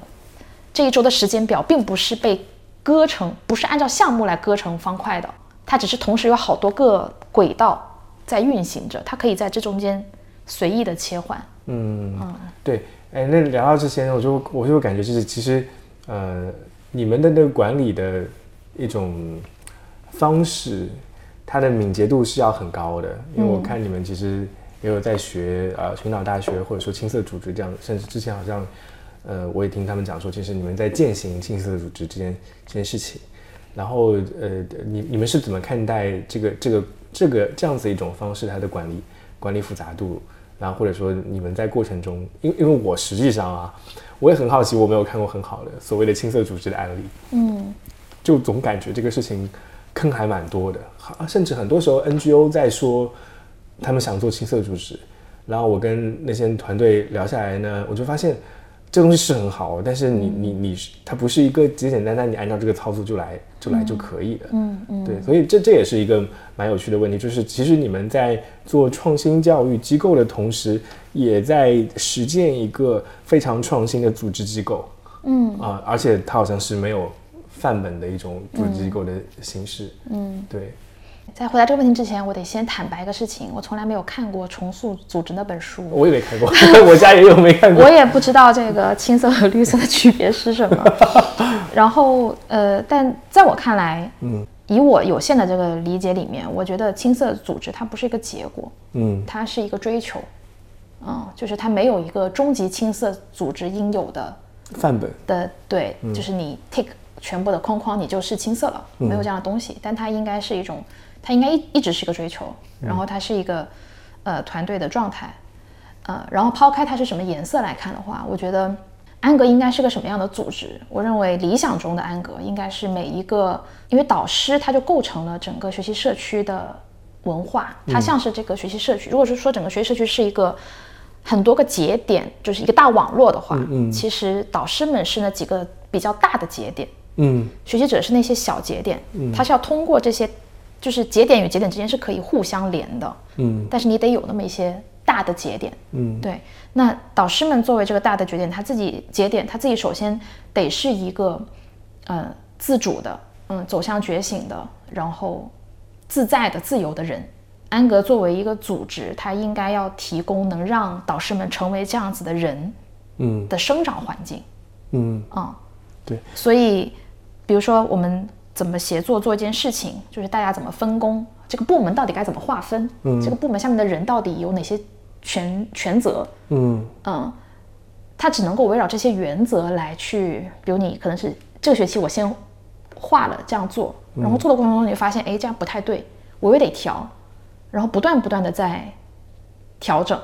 Speaker 3: 这一周的时间表并不是被割成，不是按照项目来割成方块的，它只是同时有好多个轨道在运行着，它可以在这中间随意的切换。
Speaker 2: 嗯嗯，对，哎，那聊到这些，我就我就感觉就是其实，呃，你们的那个管理的一种方式，它的敏捷度是要很高的，因为我看你们其实。也有在学呃，群岛大学或者说青色组织这样，甚至之前好像，呃，我也听他们讲说，其实你们在践行青色组织这件这件事情。然后，呃，你你们是怎么看待这个这个这个这样子一种方式它的管理管理复杂度？然后或者说你们在过程中，因因为我实际上啊，我也很好奇，我没有看过很好的所谓的青色组织的案例，嗯，就总感觉这个事情坑还蛮多的，甚至很多时候 NGO 在说。他们想做青色组织，然后我跟那些团队聊下来呢，我就发现这东西是很好，但是你你你，它不是一个简简单单你按照这个操作就来就来就可以的。嗯嗯，对，所以这这也是一个蛮有趣的问题，就是其实你们在做创新教育机构的同时，也在实践一个非常创新的组织机构。嗯啊，而且它好像是没有范本的一种组织机构的形式。嗯，对。
Speaker 3: 在回答这个问题之前，我得先坦白一个事情：我从来没有看过《重塑组织》那本书。
Speaker 2: 我也没看过，<laughs> 我家也有没看过。
Speaker 3: 我也不知道这个青色和绿色的区别是什么。<laughs> 然后，呃，但在我看来，嗯，以我有限的这个理解里面，我觉得青色组织它不是一个结果，嗯，它是一个追求，嗯，就是它没有一个终极青色组织应有的
Speaker 2: 范本
Speaker 3: 的，对，就是你 take 全部的框框，你就是青色了，没有这样的东西，但它应该是一种。它应该一一直是一个追求，然后它是一个呃团队的状态，呃，然后抛开它是什么颜色来看的话，我觉得安格应该是个什么样的组织？我认为理想中的安格应该是每一个，因为导师他就构成了整个学习社区的文化，它像是这个学习社区。如果是说整个学习社区是一个很多个节点，就是一个大网络的话，嗯，其实导师们是那几个比较大的节点，嗯，学习者是那些小节点，嗯，他是要通过这些。就是节点与节点之间是可以互相连的，嗯，但是你得有那么一些大的节点，嗯，对。那导师们作为这个大的节点，他自己节点，他自己首先得是一个，呃，自主的，嗯，走向觉醒的，然后自在的、自由的人。安格作为一个组织，他应该要提供能让导师们成为这样子的人，嗯，的生长环境，嗯，啊，
Speaker 2: 对。
Speaker 3: 所以，比如说我们。怎么协作做一件事情，就是大家怎么分工，这个部门到底该怎么划分？嗯，这个部门下面的人到底有哪些权权责？嗯嗯，他只能够围绕这些原则来去，比如你可能是这个学期我先画了这样做，然后做的过程中你发现，哎，这样不太对，我又得调，然后不断不断的在调整，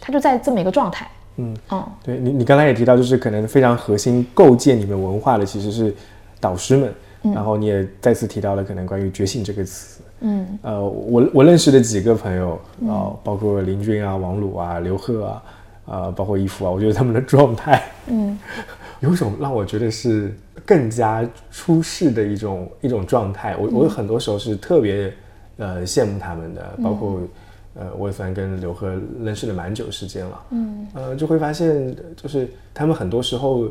Speaker 3: 他就在这么一个状态。
Speaker 2: 嗯嗯，对你你刚才也提到，就是可能非常核心构建你们文化的其实是导师们。然后你也再次提到了可能关于觉醒这个词，嗯，呃，我我认识的几个朋友啊，包括林军啊、王鲁啊、刘贺啊，啊，包括伊芙啊，我觉得他们的状态，嗯，<laughs> 有种让我觉得是更加出世的一种一种状态。我我很多时候是特别呃羡慕他们的，包括呃，我也算跟刘贺认识了蛮久时间了，嗯，呃，就会发现就是他们很多时候。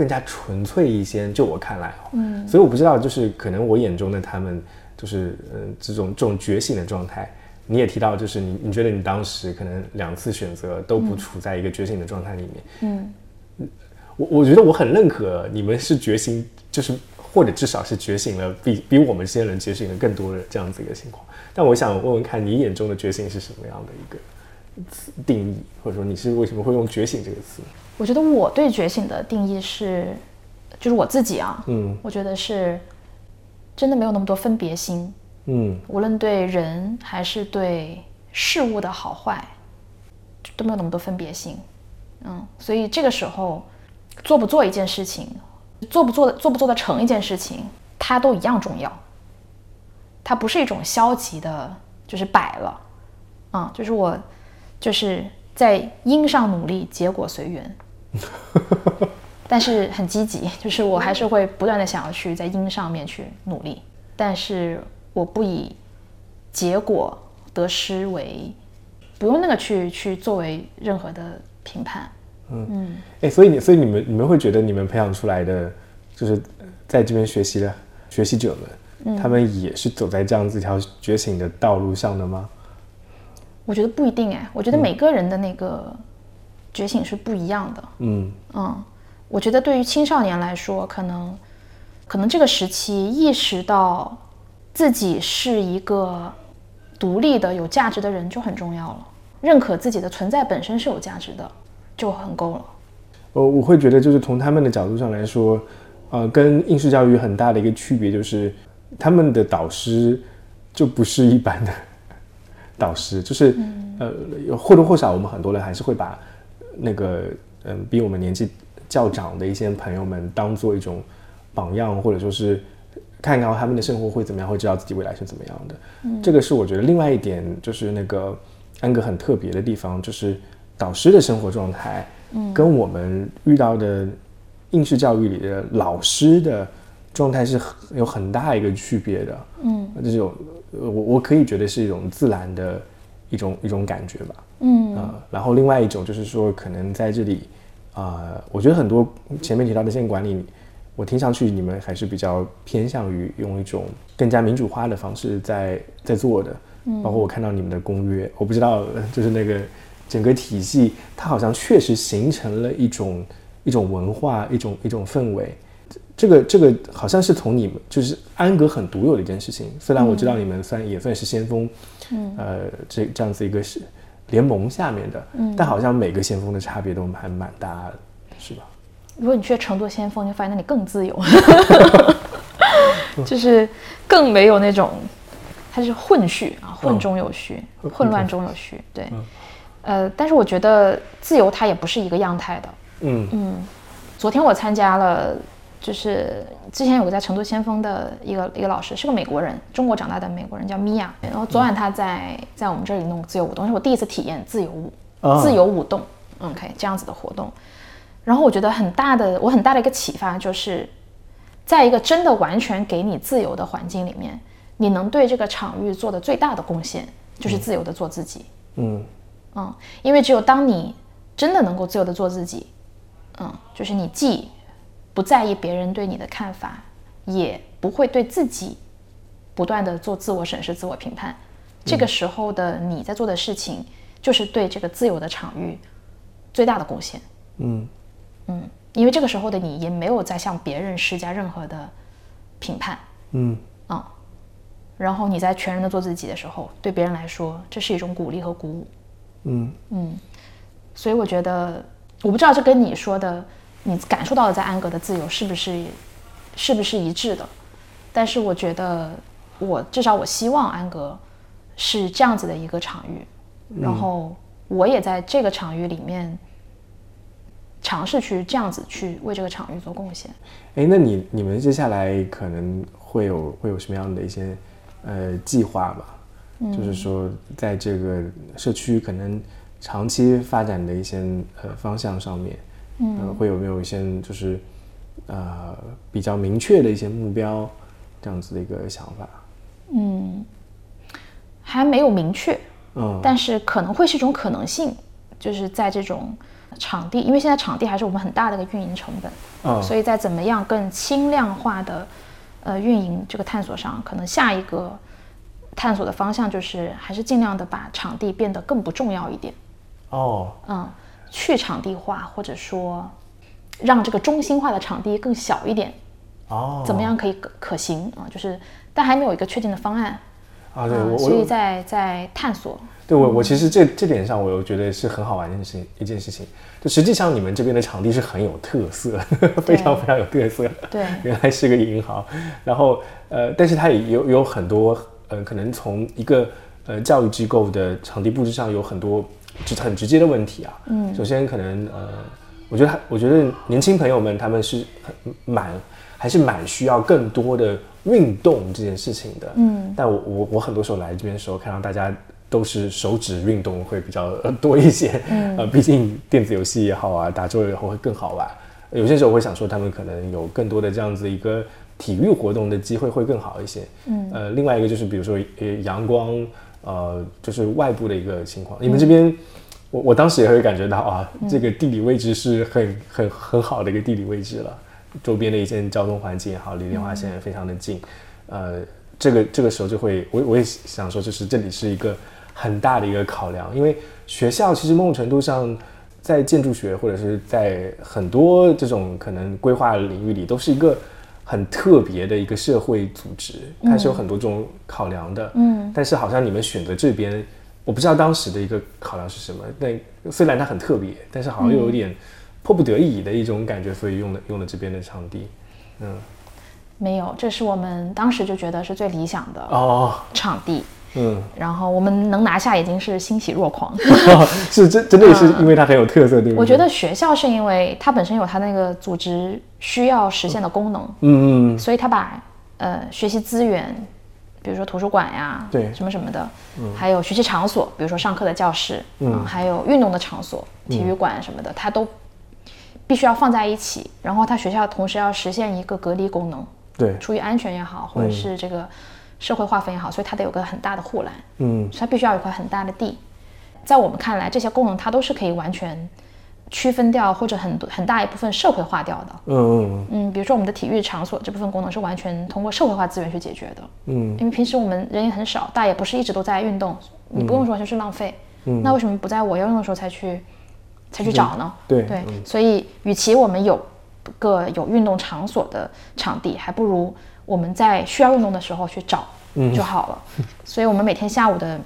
Speaker 2: 更加纯粹一些，就我看来，嗯，所以我不知道，就是可能我眼中的他们，就是嗯，这种这种觉醒的状态。你也提到，就是你你觉得你当时可能两次选择都不处在一个觉醒的状态里面，嗯，我我觉得我很认可你们是觉醒，就是或者至少是觉醒了，比比我们这些人觉醒了更多的这样子一个情况。但我想问问看你眼中的觉醒是什么样的一个定义，或者说你是为什么会用觉醒这个词？
Speaker 3: 我觉得我对觉醒的定义是，就是我自己啊，嗯，我觉得是真的没有那么多分别心，嗯，无论对人还是对事物的好坏，都没有那么多分别心，嗯，所以这个时候做不做一件事情，做不做的做不做得成一件事情，它都一样重要，它不是一种消极的，就是摆了，啊，就是我就是在因上努力，结果随缘。<laughs> 但是很积极，就是我还是会不断的想要去在音上面去努力，但是我不以结果得失为，不用那个去去作为任何的评判。
Speaker 2: 嗯嗯，哎，所以你所以你们你们会觉得你们培养出来的就是在这边学习的学习者们，他们也是走在这样子一条觉醒的道路上的吗？
Speaker 3: 我觉得不一定哎，我觉得每个人的那个觉醒是不一样的。嗯嗯，我觉得对于青少年来说，可能可能这个时期意识到自己是一个独立的、有价值的人就很重要了，认可自己的存在本身是有价值的。就很够了。
Speaker 2: 我我会觉得，就是从他们的角度上来说，呃，跟应试教育很大的一个区别就是，他们的导师就不是一般的 <laughs> 导师，就是呃，或多或少，我们很多人还是会把那个嗯，比我们年纪较长的一些朋友们当做一种榜样，或者说是看看他们的生活会怎么样，会知道自己未来是怎么样的。这个是我觉得另外一点，就是那个安格很特别的地方，就是。导师的生活状态，嗯，跟我们遇到的应试教育里的老师的状态是有很大一个区别的，嗯，这种我我可以觉得是一种自然的一种一种感觉吧，嗯啊，然后另外一种就是说，可能在这里啊，我觉得很多前面提到的线管理，我听上去你们还是比较偏向于用一种更加民主化的方式在在做的，嗯，包括我看到你们的公约，我不知道 <laughs> 就是那个。整个体系，它好像确实形成了一种一种文化，一种一种氛围。这个这个好像是从你们就是安格很独有的一件事情。虽然我知道你们算也算是先锋，嗯，呃，这这样子一个是联盟下面的，嗯，但好像每个先锋的差别都还蛮大的，是吧？
Speaker 3: 如果你去成都先锋，就发现那里更自由，<laughs> 就是更没有那种，它是混序啊，混中有序，混乱中有序，对。呃，但是我觉得自由它也不是一个样态的。嗯嗯，昨天我参加了，就是之前有个在成都先锋的一个一个老师，是个美国人，中国长大的美国人，叫米娅。然后昨晚他在在我们这里弄自由舞动，是我第一次体验自由舞，自由舞动，OK 这样子的活动。然后我觉得很大的，我很大的一个启发就是，在一个真的完全给你自由的环境里面，你能对这个场域做的最大的贡献，就是自由的做自己。嗯。嗯，因为只有当你真的能够自由的做自己，嗯，就是你既不在意别人对你的看法，也不会对自己不断的做自我审视、自我评判，这个时候的你在做的事情，就是对这个自由的场域最大的贡献。嗯。嗯，因为这个时候的你也没有在向别人施加任何的评判。嗯。啊，然后你在全然的做自己的时候，对别人来说，这是一种鼓励和鼓舞。嗯。嗯，所以我觉得，我不知道这跟你说的，你感受到的在安格的自由是不是，是不是一致的？但是我觉得，我至少我希望安格是这样子的一个场域，然后我也在这个场域里面尝试去这样子去为这个场域做贡献。
Speaker 2: 哎，那你你们接下来可能会有会有什么样的一些呃计划吧？就是说，在这个社区可能长期发展的一些呃方向上面，嗯，会有没有一些就是呃比较明确的一些目标这样子的一个想法？
Speaker 3: 嗯，还没有明确，嗯，但是可能会是一种可能性，就是在这种场地，因为现在场地还是我们很大的一个运营成本，嗯，所以在怎么样更轻量化的呃运营这个探索上，可能下一个。探索的方向就是，还是尽量的把场地变得更不重要一点。哦，嗯，去场地化，或者说让这个中心化的场地更小一点。哦，怎么样可以可可行啊？就是，但还没有一个确定的方案。啊，对，我所以在在探索。
Speaker 2: 对我，我其实这这点上，我又觉得是很好玩的一件事情。一件事情，就实际上你们这边的场地是很有特色，<laughs> 非常非常有特色。
Speaker 3: 对，
Speaker 2: 原来是个银行，然后呃，但是它也有有很多。呃，可能从一个呃教育机构的场地布置上有很多直很直接的问题啊。嗯，首先可能呃，我觉得我觉得年轻朋友们他们是很蛮还是蛮需要更多的运动这件事情的。嗯，但我我我很多时候来这边的时候，看到大家都是手指运动会比较多一些。嗯，<laughs> 呃，毕竟电子游戏也好啊，打桌游也会更好玩。有些时候我会想说，他们可能有更多的这样子一个。体育活动的机会会更好一些。嗯，呃，另外一个就是，比如说，呃，阳光，呃，就是外部的一个情况。你们这边，我我当时也会感觉到啊，这个地理位置是很很很好的一个地理位置了，周边的一些交通环境也好，离莲花县非常的近，呃，这个这个时候就会，我我也想说，就是这里是一个很大的一个考量，因为学校其实某种程度上。在建筑学或者是在很多这种可能规划领域里，都是一个很特别的一个社会组织，它是有很多这种考量的。嗯，但是好像你们选择这边，我不知道当时的一个考量是什么。但虽然它很特别，但是好像又有点迫不得已的一种感觉，所以用了用了这边的场地。
Speaker 3: 嗯，没有，这是我们当时就觉得是最理想的哦场地。嗯，然后我们能拿下已经是欣喜若狂，<laughs>
Speaker 2: 是真真的是因为它很有特色，对不对？
Speaker 3: 我觉得学校是因为它本身有它那个组织需要实现的功能，嗯嗯，所以它把呃学习资源，比如说图书馆呀，
Speaker 2: 对，
Speaker 3: 什么什么的，还有学习场所，比如说上课的教室，嗯，还有运动的场所，体育馆什么的，它都必须要放在一起。然后它学校同时要实现一个隔离功能，
Speaker 2: 对，
Speaker 3: 出于安全也好，或者是这个。社会划分也好，所以它得有个很大的护栏，嗯，它必须要有块很大的地。在我们看来，这些功能它都是可以完全区分掉，或者很多很大一部分社会化掉的，嗯嗯嗯。比如说我们的体育场所这部分功能是完全通过社会化资源去解决的，嗯，因为平时我们人也很少，大家也不是一直都在运动，你不用说就是浪费，嗯，那为什么不在我要用的时候才去才去找呢？
Speaker 2: 对
Speaker 3: 对，所以与其我们有个有运动场所的场地，还不如。我们在需要运动的时候去找就好了，<laughs> 所以我们每天下午的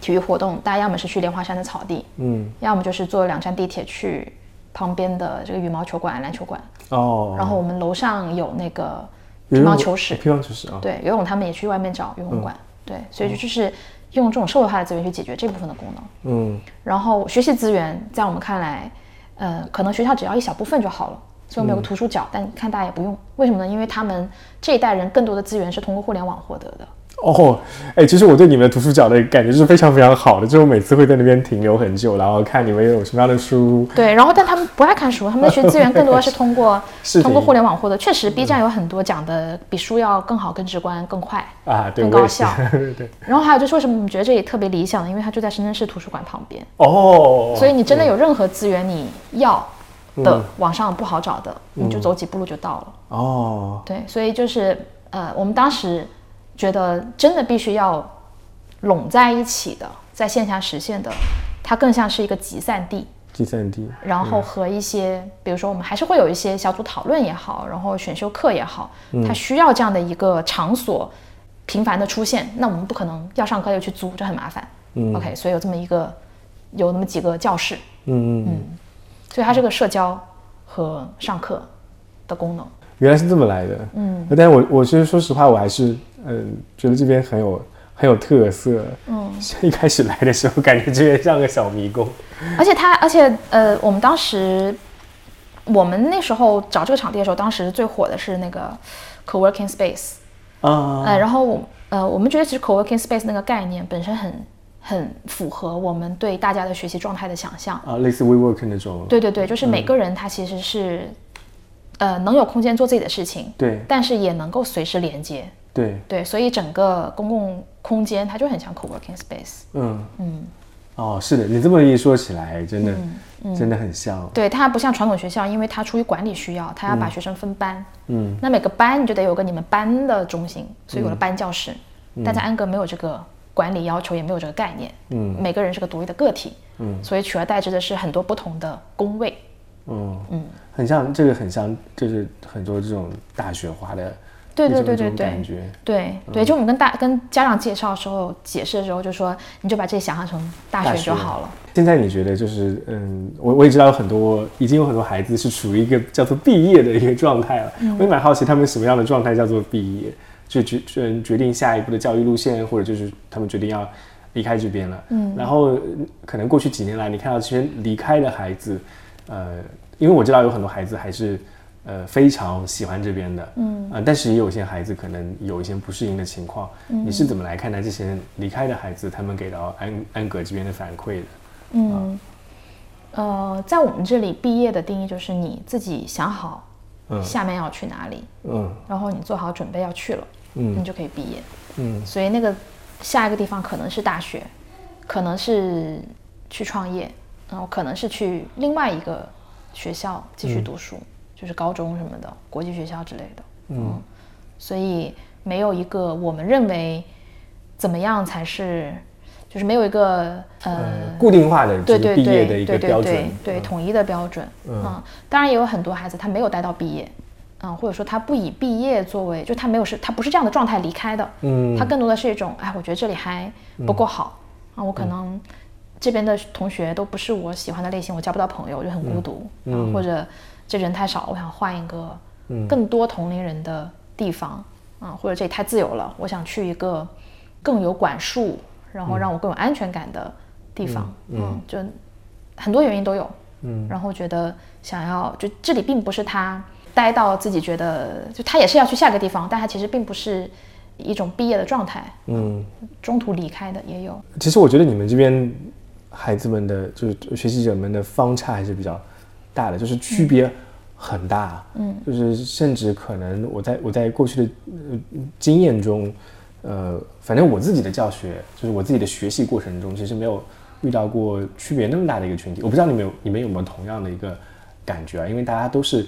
Speaker 3: 体育活动，大家要么是去莲花山的草地，嗯，要么就是坐两站地铁去旁边的这个羽毛球馆、篮球馆。哦，然后我们楼上有那个乒乓球室，
Speaker 2: 乒乓球室啊，
Speaker 3: 对，游泳他们也去外面找游泳馆，对，所以就就是用这种社会化的资源去解决这部分的功能。嗯，然后学习资源在我们看来，呃，可能学校只要一小部分就好了。所以我们有个图书角，但看大家也不用，为什么呢？因为他们这一代人更多的资源是通过互联网获得的。
Speaker 2: 哦，哎，其实我对你们的图书角的感觉是非常非常好的，就是我每次会在那边停留很久，然后看你们有什么样的书。
Speaker 3: 对，然后但他们不爱看书，<laughs> 他们的学资源更多是通过 <laughs> 通过互联网获得。确实，B 站有很多讲的比书要更好、更直观、更快
Speaker 2: 啊，
Speaker 3: 更高效。
Speaker 2: 对 <laughs> 对。
Speaker 3: 然后还有就是为什么我们觉得这里特别理想呢？因为它就在深圳市图书馆旁边。哦。所以你真的有任何资源你要。的网上不好找的，你就走几步路就到了。哦，对，所以就是呃，我们当时觉得真的必须要拢在一起的，在线下实现的，它更像是一个集散地。
Speaker 2: 集散地。
Speaker 3: 然后和一些，比如说我们还是会有一些小组讨论也好，然后选修课也好，它需要这样的一个场所频繁的出现。那我们不可能要上课又去租，这很麻烦。嗯。OK，所以有这么一个，有那么几个教室。嗯嗯嗯。所以它是个社交和上课的功能，
Speaker 2: 原来是这么来的。嗯，但是我我其实说实话，我还是嗯觉得这边很有很有特色。嗯，一开始来的时候，感觉这边像个小迷宫。
Speaker 3: 而且它，而且呃，我们当时我们那时候找这个场地的时候，当时最火的是那个 co-working space 啊，呃，然后呃，我们觉得其实 co-working space 那个概念本身很。很符合我们对大家的学习状态的想象。
Speaker 2: 啊，类似 WeWork 那种。
Speaker 3: 对对对，就是每个人他其实是，呃，能有空间做自己的事情，
Speaker 2: 对，
Speaker 3: 但是也能够随时连接，
Speaker 2: 对。
Speaker 3: 对，所以整个公共空间它就很像 co-working space。嗯。
Speaker 2: 嗯，哦，是的，你这么一说起来，真的真的很像。
Speaker 3: 对，它不像传统学校，因为它出于管理需要，它要把学生分班，嗯，那每个班你就得有个你们班的中心，所以有了班教室，但在安格没有这个。管理要求也没有这个概念，嗯，每个人是个独立的个体，嗯，所以取而代之的是很多不同的工位，
Speaker 2: 嗯。嗯，很像这个很像就是很多这种大学化的，
Speaker 3: 对对对对对，感觉。对对，就我们跟大跟家长介绍的时候解释的时候就说，你就把这想象成大学就好了。
Speaker 2: 现在你觉得就是嗯，我我也知道有很多已经有很多孩子是处于一个叫做毕业的一个状态了，我也蛮好奇他们什么样的状态叫做毕业。就决决决定下一步的教育路线，或者就是他们决定要离开这边了。嗯，然后可能过去几年来，你看到这些离开的孩子，呃，因为我知道有很多孩子还是呃非常喜欢这边的，嗯啊，但是也有些孩子可能有一些不适应的情况。你是怎么来看待这些离开的孩子，他们给到安安格这边的反馈的？嗯，
Speaker 3: 呃，在我们这里毕业的定义就是你自己想好，下面要去哪里，嗯，然后你做好准备要去了。嗯，你就可以毕业。嗯，所以那个下一个地方可能是大学，可能是去创业，然后可能是去另外一个学校继续读书，就是高中什么的，国际学校之类的。嗯，所以没有一个我们认为怎么样才是，就是没有一个呃
Speaker 2: 固定化的
Speaker 3: 对对
Speaker 2: 毕业的
Speaker 3: 对对
Speaker 2: 一个标准
Speaker 3: 对，对统一的标准。嗯，当然也有很多孩子他没有待到毕业，嗯，或者说他不以毕业作为，就他没有是他不是这样的状态离开的。嗯，他更多的是一种，哎，我觉得这里还不够好啊，我可能这边的同学都不是我喜欢的类型，我交不到朋友，我就很孤独啊，或者这人太少，我想换一个更多同龄人的地方啊，或者这里太自由了，我想去一个更有管束，然后让我更有安全感的地方。嗯，就很多原因都有。嗯，然后觉得想要就这里并不是他待到自己觉得就他也是要去下个地方，但他其实并不是一种毕业的状态。嗯，中途离开的也有。
Speaker 2: 其实我觉得你们这边孩子们的就是学习者们的方差还是比较大的，就是区别很大。嗯，就是甚至可能我在我在过去的呃经验中，呃，反正我自己的教学就是我自己的学习过程中，其实没有遇到过区别那么大的一个群体。我不知道你们有你们有没有同样的一个感觉啊？因为大家都是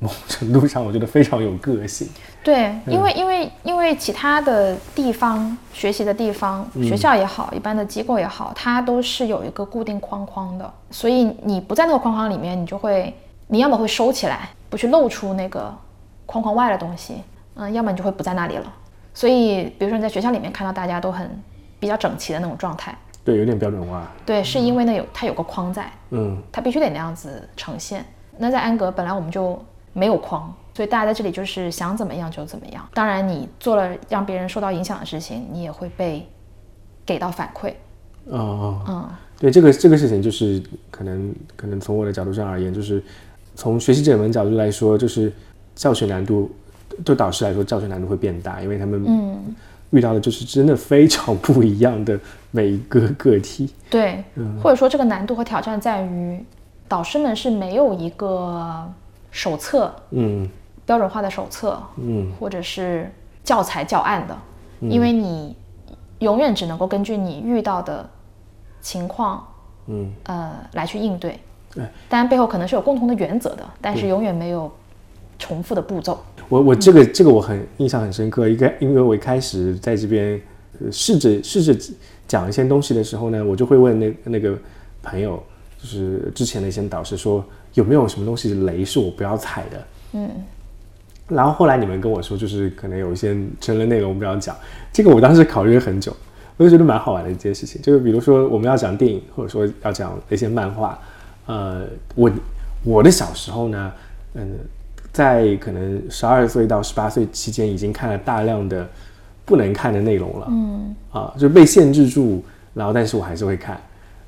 Speaker 2: 某种程度上，我觉得非常有个性。<laughs>
Speaker 3: 对，因为因为因为其他的地方学习的地方，学校也好，一般的机构也好，它都是有一个固定框框的，所以你不在那个框框里面，你就会，你要么会收起来，不去露出那个框框外的东西，嗯，要么你就会不在那里了。所以，比如说你在学校里面看到大家都很比较整齐的那种状态，
Speaker 2: 对，有点标准化。
Speaker 3: 对，是因为那有它有个框在，嗯，它必须得那样子呈现。那在安格本来我们就没有框。所以大家在这里就是想怎么样就怎么样。当然，你做了让别人受到影响的事情，你也会被给到反馈。
Speaker 2: 哦，嗯，对，这个这个事情就是可能可能从我的角度上而言，就是从学习者们角度来说，就是教学难度对导师来说教学难度会变大，因为他们嗯遇到的就是真的非常不一样的每一个个体。
Speaker 3: 对，或者说这个难度和挑战在于导师们是没有一个手册，嗯。标准化的手册，嗯，或者是教材教案的，因为你永远只能够根据你遇到的情况，嗯，呃，来去应对。对，当然背后可能是有共同的原则的，但是永远没有重复的步骤。
Speaker 2: 我我这个这个我很印象很深刻，应该因为我一开始在这边试着试着讲一些东西的时候呢，我就会问那那个朋友，就是之前的一些导师说有没有什么东西雷是我不要踩的，嗯。然后后来你们跟我说，就是可能有一些成人内容我们要讲，这个我当时考虑了很久，我就觉得蛮好玩的一件事情。就是比如说我们要讲电影，或者说要讲一些漫画，呃，我我的小时候呢，嗯，在可能十二岁到十八岁期间，已经看了大量的不能看的内容了，嗯，啊，就被限制住，然后但是我还是会看，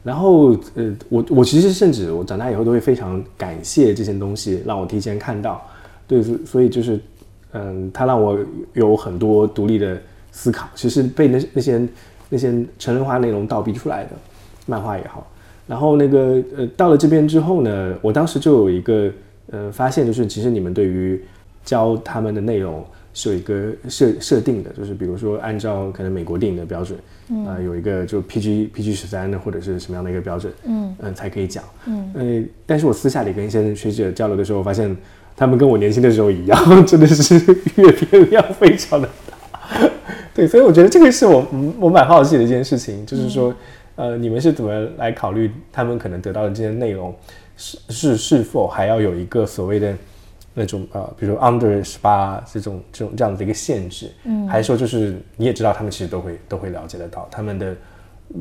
Speaker 2: 然后呃，我我其实甚至我长大以后都会非常感谢这些东西，让我提前看到。对，所以就是，嗯，他让我有很多独立的思考。其实被那那些那些成人化内容倒逼出来的漫画也好，然后那个呃，到了这边之后呢，我当时就有一个呃发现，就是其实你们对于教他们的内容是有一个设设定的，就是比如说按照可能美国电影的标准，啊，有一个就 PG PG 十三的或者是什么样的一个标准，嗯嗯，才可以讲，嗯呃，但是我私下里跟一些学者交流的时候，我发现。他们跟我年轻的时候一样，<laughs> 真的是阅片量非常的大。<laughs> 对，所以我觉得这个是我我蛮好奇的一件事情，就是说，呃，你们是怎么来考虑他们可能得到的这些内容是是是否还要有一个所谓的那种呃，比如 under 十八这种这种这样的一个限制，嗯，还是说就是你也知道他们其实都会都会了解得到，他们的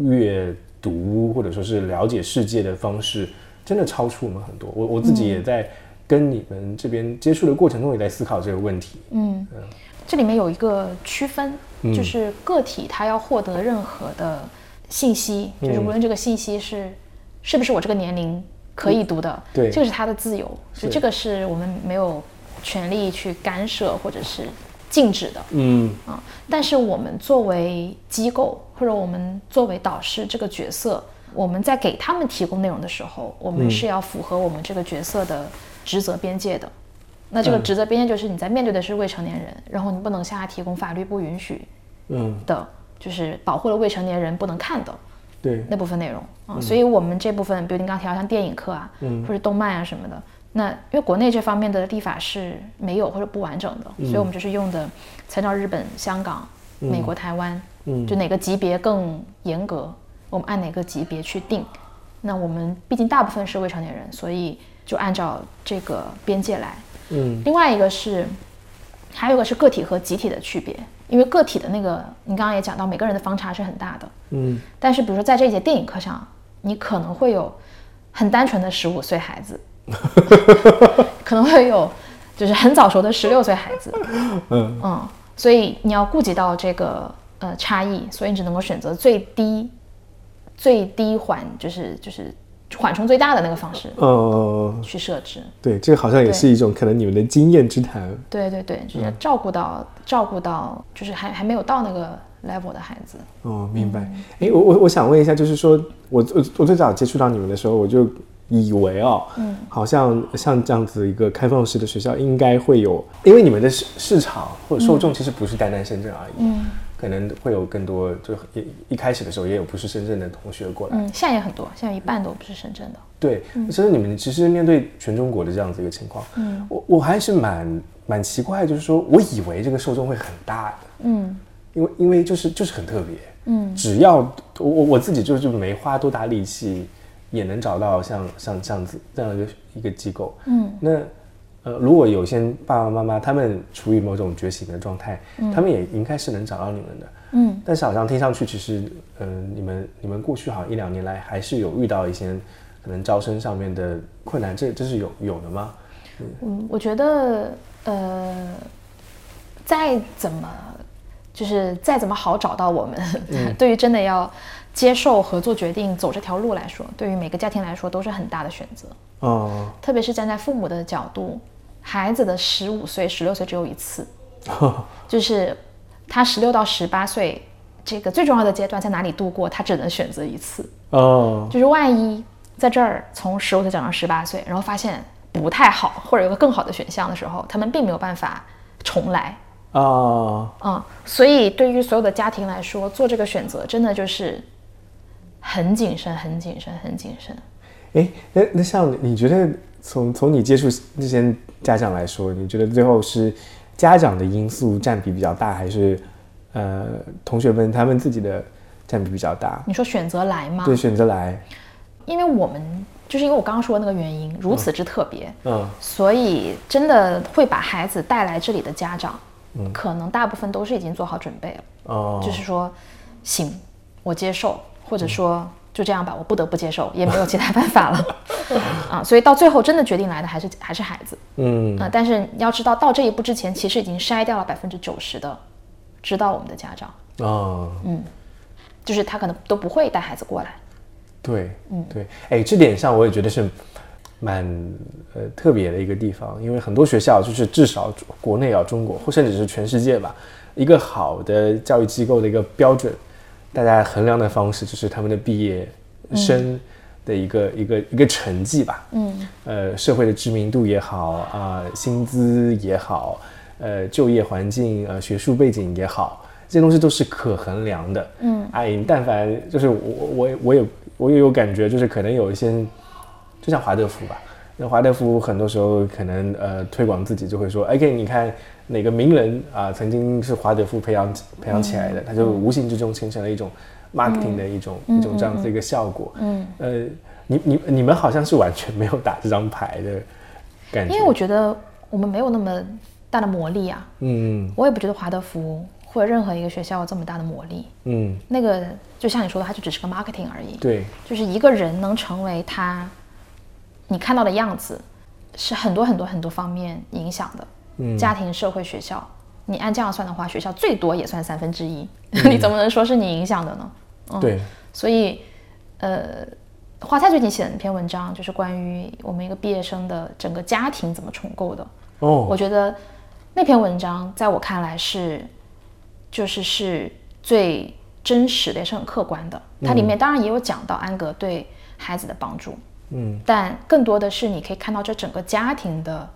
Speaker 2: 阅读或者说是了解世界的方式真的超出我们很多。我我自己也在。跟你们这边接触的过程中，也在思考这个问题。嗯
Speaker 3: 嗯，这里面有一个区分，就是个体他要获得任何的信息，就是无论这个信息是是不是我这个年龄可以读的，
Speaker 2: 对，
Speaker 3: 这个是他的自由，所以这个是我们没有权利去干涉或者是禁止的。嗯。啊，但是我们作为机构或者我们作为导师这个角色，我们在给他们提供内容的时候，我们是要符合我们这个角色的。职责边界的，那这个职责边界就是你在面对的是未成年人，然后你不能向他提供法律不允许，嗯。的，就是保护了未成年人不能看的
Speaker 2: 对。
Speaker 3: 那部分内容。啊，所以我们这部分，比如您刚提到像电影课啊，嗯，或者动漫啊什么的，那因为国内这方面的立法是没有或者不完整的，所以我们就是用的参照日本、香港、美国、台湾，嗯，就哪个级别更严格，我们按哪个级别去定。那我们毕竟大部分是未成年人，所以就按照这个边界来。嗯，另外一个是，还有一个是个体和集体的区别。因为个体的那个，你刚刚也讲到，每个人的方差是很大的。嗯。但是，比如说在这一节电影课上，你可能会有很单纯的十五岁孩子，<laughs> 可能会有就是很早熟的十六岁孩子。嗯嗯。所以你要顾及到这个呃差异，所以你只能够选择最低最低环，就是就是缓冲最大的那个方式。嗯。去设置。
Speaker 2: 对，这个好像也是一种可能你们的经验之谈。
Speaker 3: 对对对，就是照顾到。照顾到就是还还没有到那个 level 的孩子
Speaker 2: 哦，明白。哎，我我我想问一下，就是说我我我最早接触到你们的时候，我就以为哦，嗯，好像像这样子一个开放式的学校应该会有，因为你们的市市场或者受众其实不是单单深圳而已，嗯，可能会有更多，就一一开始的时候也有不是深圳的同学过来，
Speaker 3: 嗯，现在也很多，现在一半都不是深圳的。
Speaker 2: 对，所以你们其实面对全中国的这样子一个情况，嗯，我我还是蛮。蛮奇怪，就是说我以为这个受众会很大的，嗯，因为因为就是就是很特别，嗯，只要我我自己就是没花多大力气，也能找到像像这样子这样一个一个机构，嗯，那呃如果有些爸爸妈妈他们处于某种觉醒的状态，他们也应该是能找到你们的，嗯，但是好像听上去其实，嗯，你们你们过去好像一两年来还是有遇到一些可能招生上面的困难，这这是有有的吗？
Speaker 3: 嗯，我觉得。呃，再怎么就是再怎么好找到我们，<laughs> 对于真的要接受合作决定走这条路来说，对于每个家庭来说都是很大的选择。哦，特别是站在父母的角度，孩子的十五岁、十六岁只有一次，<laughs> 就是他十六到十八岁这个最重要的阶段在哪里度过，他只能选择一次。哦，就是万一在这儿从十五岁长到十八岁，然后发现。不太好，或者有个更好的选项的时候，他们并没有办法重来啊啊！所以对于所有的家庭来说，做这个选择真的就是很谨慎、很谨慎、很谨慎。
Speaker 2: 哎，那那像你觉得，从从你接触那些家长来说，你觉得最后是家长的因素占比比较大，还是呃同学们他们自己的占比比较大？
Speaker 3: 你说选择来吗？
Speaker 2: 对，选择来，
Speaker 3: 因为我们。就是因为我刚刚说的那个原因如此之特别，嗯，所以真的会把孩子带来这里的家长，嗯，可能大部分都是已经做好准备了，哦，就是说，行，我接受，或者说就这样吧，我不得不接受，也没有其他办法了，<laughs> 啊，所以到最后真的决定来的还是还是孩子，嗯，啊，但是要知道到这一步之前，其实已经筛掉了百分之九十的知道我们的家长，哦，嗯，就是他可能都不会带孩子过来。
Speaker 2: 对，嗯，对，哎，这点上我也觉得是蛮呃特别的一个地方，因为很多学校就是至少国内啊，中国或甚至是全世界吧，一个好的教育机构的一个标准，大家衡量的方式就是他们的毕业生的一个一个一个成绩吧，嗯，呃，社会的知名度也好啊，薪资也好，呃，就业环境呃，学术背景也好，这些东西都是可衡量的，嗯，哎，但凡就是我我我也。我也有感觉，就是可能有一些，就像华德福吧。那华德福很多时候可能呃推广自己就会说哎，给你看哪个名人啊，曾经是华德福培养培养起来的，他就无形之中形成了一种 marketing 的一种一种这样子一个效果。嗯，呃，你你你们好像是完全没有打这张牌的感觉。
Speaker 3: 因为我觉得我们没有那么大的魔力啊。嗯，我也不觉得华德福。或者任何一个学校有这么大的魔力，嗯，那个就像你说的，它就只是个 marketing 而已。
Speaker 2: 对，
Speaker 3: 就是一个人能成为他你看到的样子，是很多很多很多方面影响的。嗯，家庭、社会、学校，你按这样算的话，学校最多也算三分之一，<laughs> 你怎么能说是你影响的呢？嗯。
Speaker 2: 对，
Speaker 3: 所以，呃，花菜最近写的那篇文章，就是关于我们一个毕业生的整个家庭怎么重构的。哦，我觉得那篇文章在我看来是。就是是最真实的，也是很客观的。它里面当然也有讲到安格对孩子的帮助，嗯，但更多的是你可以看到这整个家庭的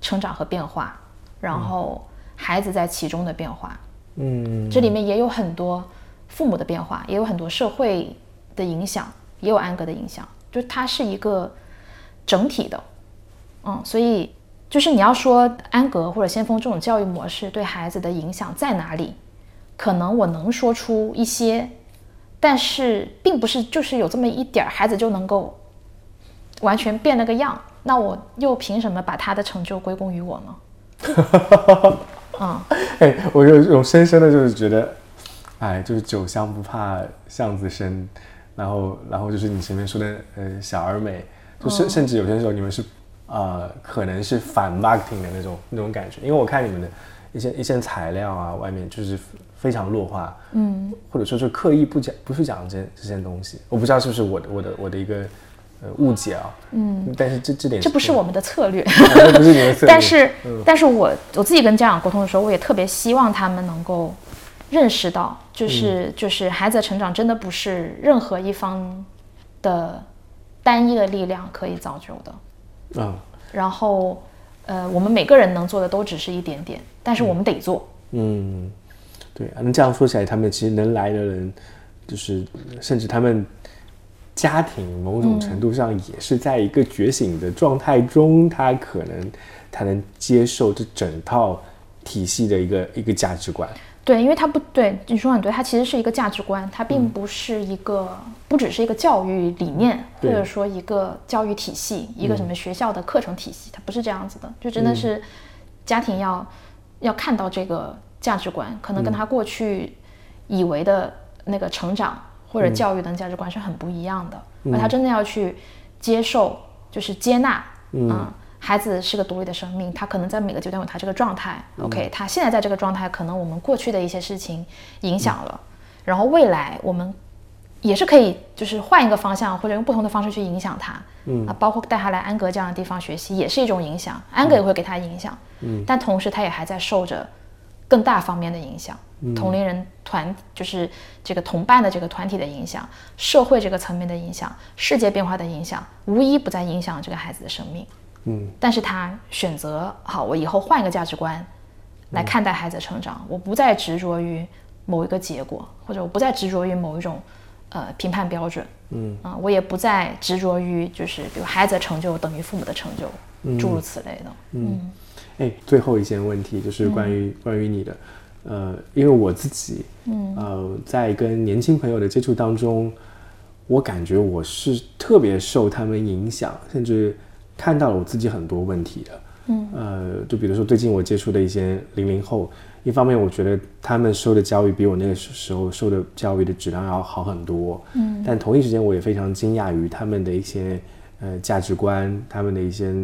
Speaker 3: 成长和变化，然后孩子在其中的变化，嗯，这里面也有很多父母的变化，也有很多社会的影响，也有安格的影响，就它是一个整体的，嗯，所以就是你要说安格或者先锋这种教育模式对孩子的影响在哪里，可能我能说出一些，但是并不是就是有这么一点儿孩子就能够完全变了个样，那我又凭什么把他的成就归功于我呢？<laughs>
Speaker 2: 嗯，哎，我有种深深的就是觉得。哎，就是酒香不怕巷子深，然后，然后就是你前面说的，呃，小而美，就甚甚至有些时候你们是，呃，可能是反 marketing 的那种那种感觉，因为我看你们的一些一些材料啊，外面就是非常弱化，嗯，或者说是刻意不讲，不去讲这这些东西，我不知道是不是我的我的我的一个呃误解啊，嗯，但是这这点
Speaker 3: 这不是我们的策略，
Speaker 2: 不是你的策略，<laughs>
Speaker 3: 但是，但是我我自己跟家长沟通的时候，我也特别希望他们能够。认识到，就是就是孩子的成长真的不是任何一方的单一的力量可以造就的。嗯。然后，呃，我们每个人能做的都只是一点点，但是我们得做。
Speaker 2: 嗯，对。那这样说起来，他们其实能来的人，就是甚至他们家庭某种程度上也是在一个觉醒的状态中，他可能他能接受这整套体系的一个一个价值观。
Speaker 3: 对，因为它不对，你说很对，它其实是一个价值观，它并不是一个，不只是一个教育理念，或者说一个教育体系，一个什么学校的课程体系，它不是这样子的，就真的是家庭要要看到这个价值观，可能跟他过去以为的那个成长或者教育等价值观是很不一样的，而他真的要去接受，就是接纳，嗯。孩子是个独立的生命，他可能在每个阶段有他这个状态。OK，他现在在这个状态，可能我们过去的一些事情影响了，然后未来我们也是可以，就是换一个方向或者用不同的方式去影响他。嗯啊，包括带他来安格这样的地方学习，也是一种影响。安格也会给他影响。嗯，但同时他也还在受着更大方面的影响，同龄人团就是这个同伴的这个团体的影响，社会这个层面的影响，世界变化的影响，无一不在影响这个孩子的生命。嗯，但是他选择好，我以后换一个价值观来看待孩子的成长，我不再执着于某一个结果，或者我不再执着于某一种呃评判标准，嗯。啊，我也不再执着于就是比如孩子的成就等于父母的成就，诸如此类的。嗯，
Speaker 2: 哎，最后一件问题就是关于关于你的，呃，因为我自己，嗯。呃，在跟年轻朋友的接触当中，我感觉我是特别受他们影响，甚至。看到了我自己很多问题的，嗯，呃，就比如说最近我接触的一些零零后，一方面我觉得他们受的教育比我那个时候受的教育的质量要好很多，嗯，但同一时间我也非常惊讶于他们的一些呃价值观，他们的一些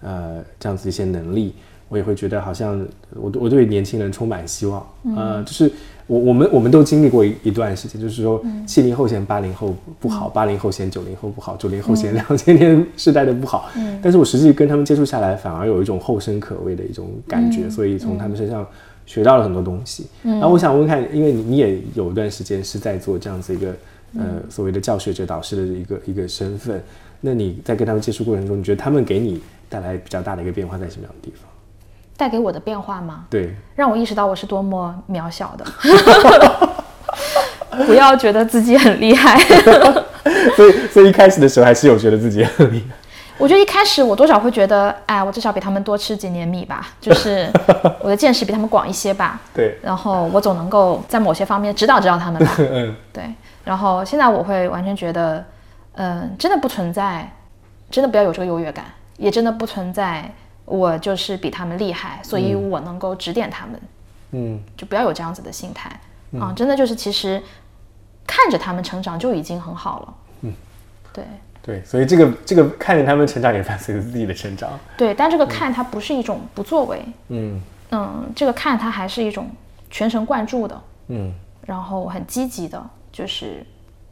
Speaker 2: 呃这样子一些能力，我也会觉得好像我我对年轻人充满希望，呃，就是。我我们我们都经历过一一段时间，就是说七零后嫌八零后不好，八零后嫌九零后不好，九零后嫌两千年世代的不好。嗯，但是我实际跟他们接触下来，反而有一种后生可畏的一种感觉，所以从他们身上学到了很多东西。然后我想问看，因为你你也有一段时间是在做这样子一个呃所谓的教学者导师的一个一个身份，那你在跟他们接触过程中，你觉得他们给你带来比较大的一个变化在什么样的地方？
Speaker 3: 带给我的变化吗？
Speaker 2: 对，
Speaker 3: 让我意识到我是多么渺小的。<laughs> 不要觉得自己很厉害。<laughs>
Speaker 2: 所以，所以一开始的时候还是有觉得自己很厉害。
Speaker 3: 我觉得一开始我多少会觉得，哎，我至少比他们多吃几年米吧，就是 <laughs> 我的见识比他们广一些吧。
Speaker 2: 对。
Speaker 3: 然后我总能够在某些方面指导指导他们吧。嗯。对。然后现在我会完全觉得，嗯，真的不存在，真的不要有这个优越感，也真的不存在。我就是比他们厉害，所以我能够指点他们。嗯，就不要有这样子的心态啊！真的就是，其实看着他们成长就已经很好了。嗯，对
Speaker 2: 对，所以这个这个看着他们成长，也伴随着自己的成长。
Speaker 3: 对，但这个看它不是一种不作为。嗯嗯，这个看它还是一种全神贯注的。嗯，然后很积极的，就是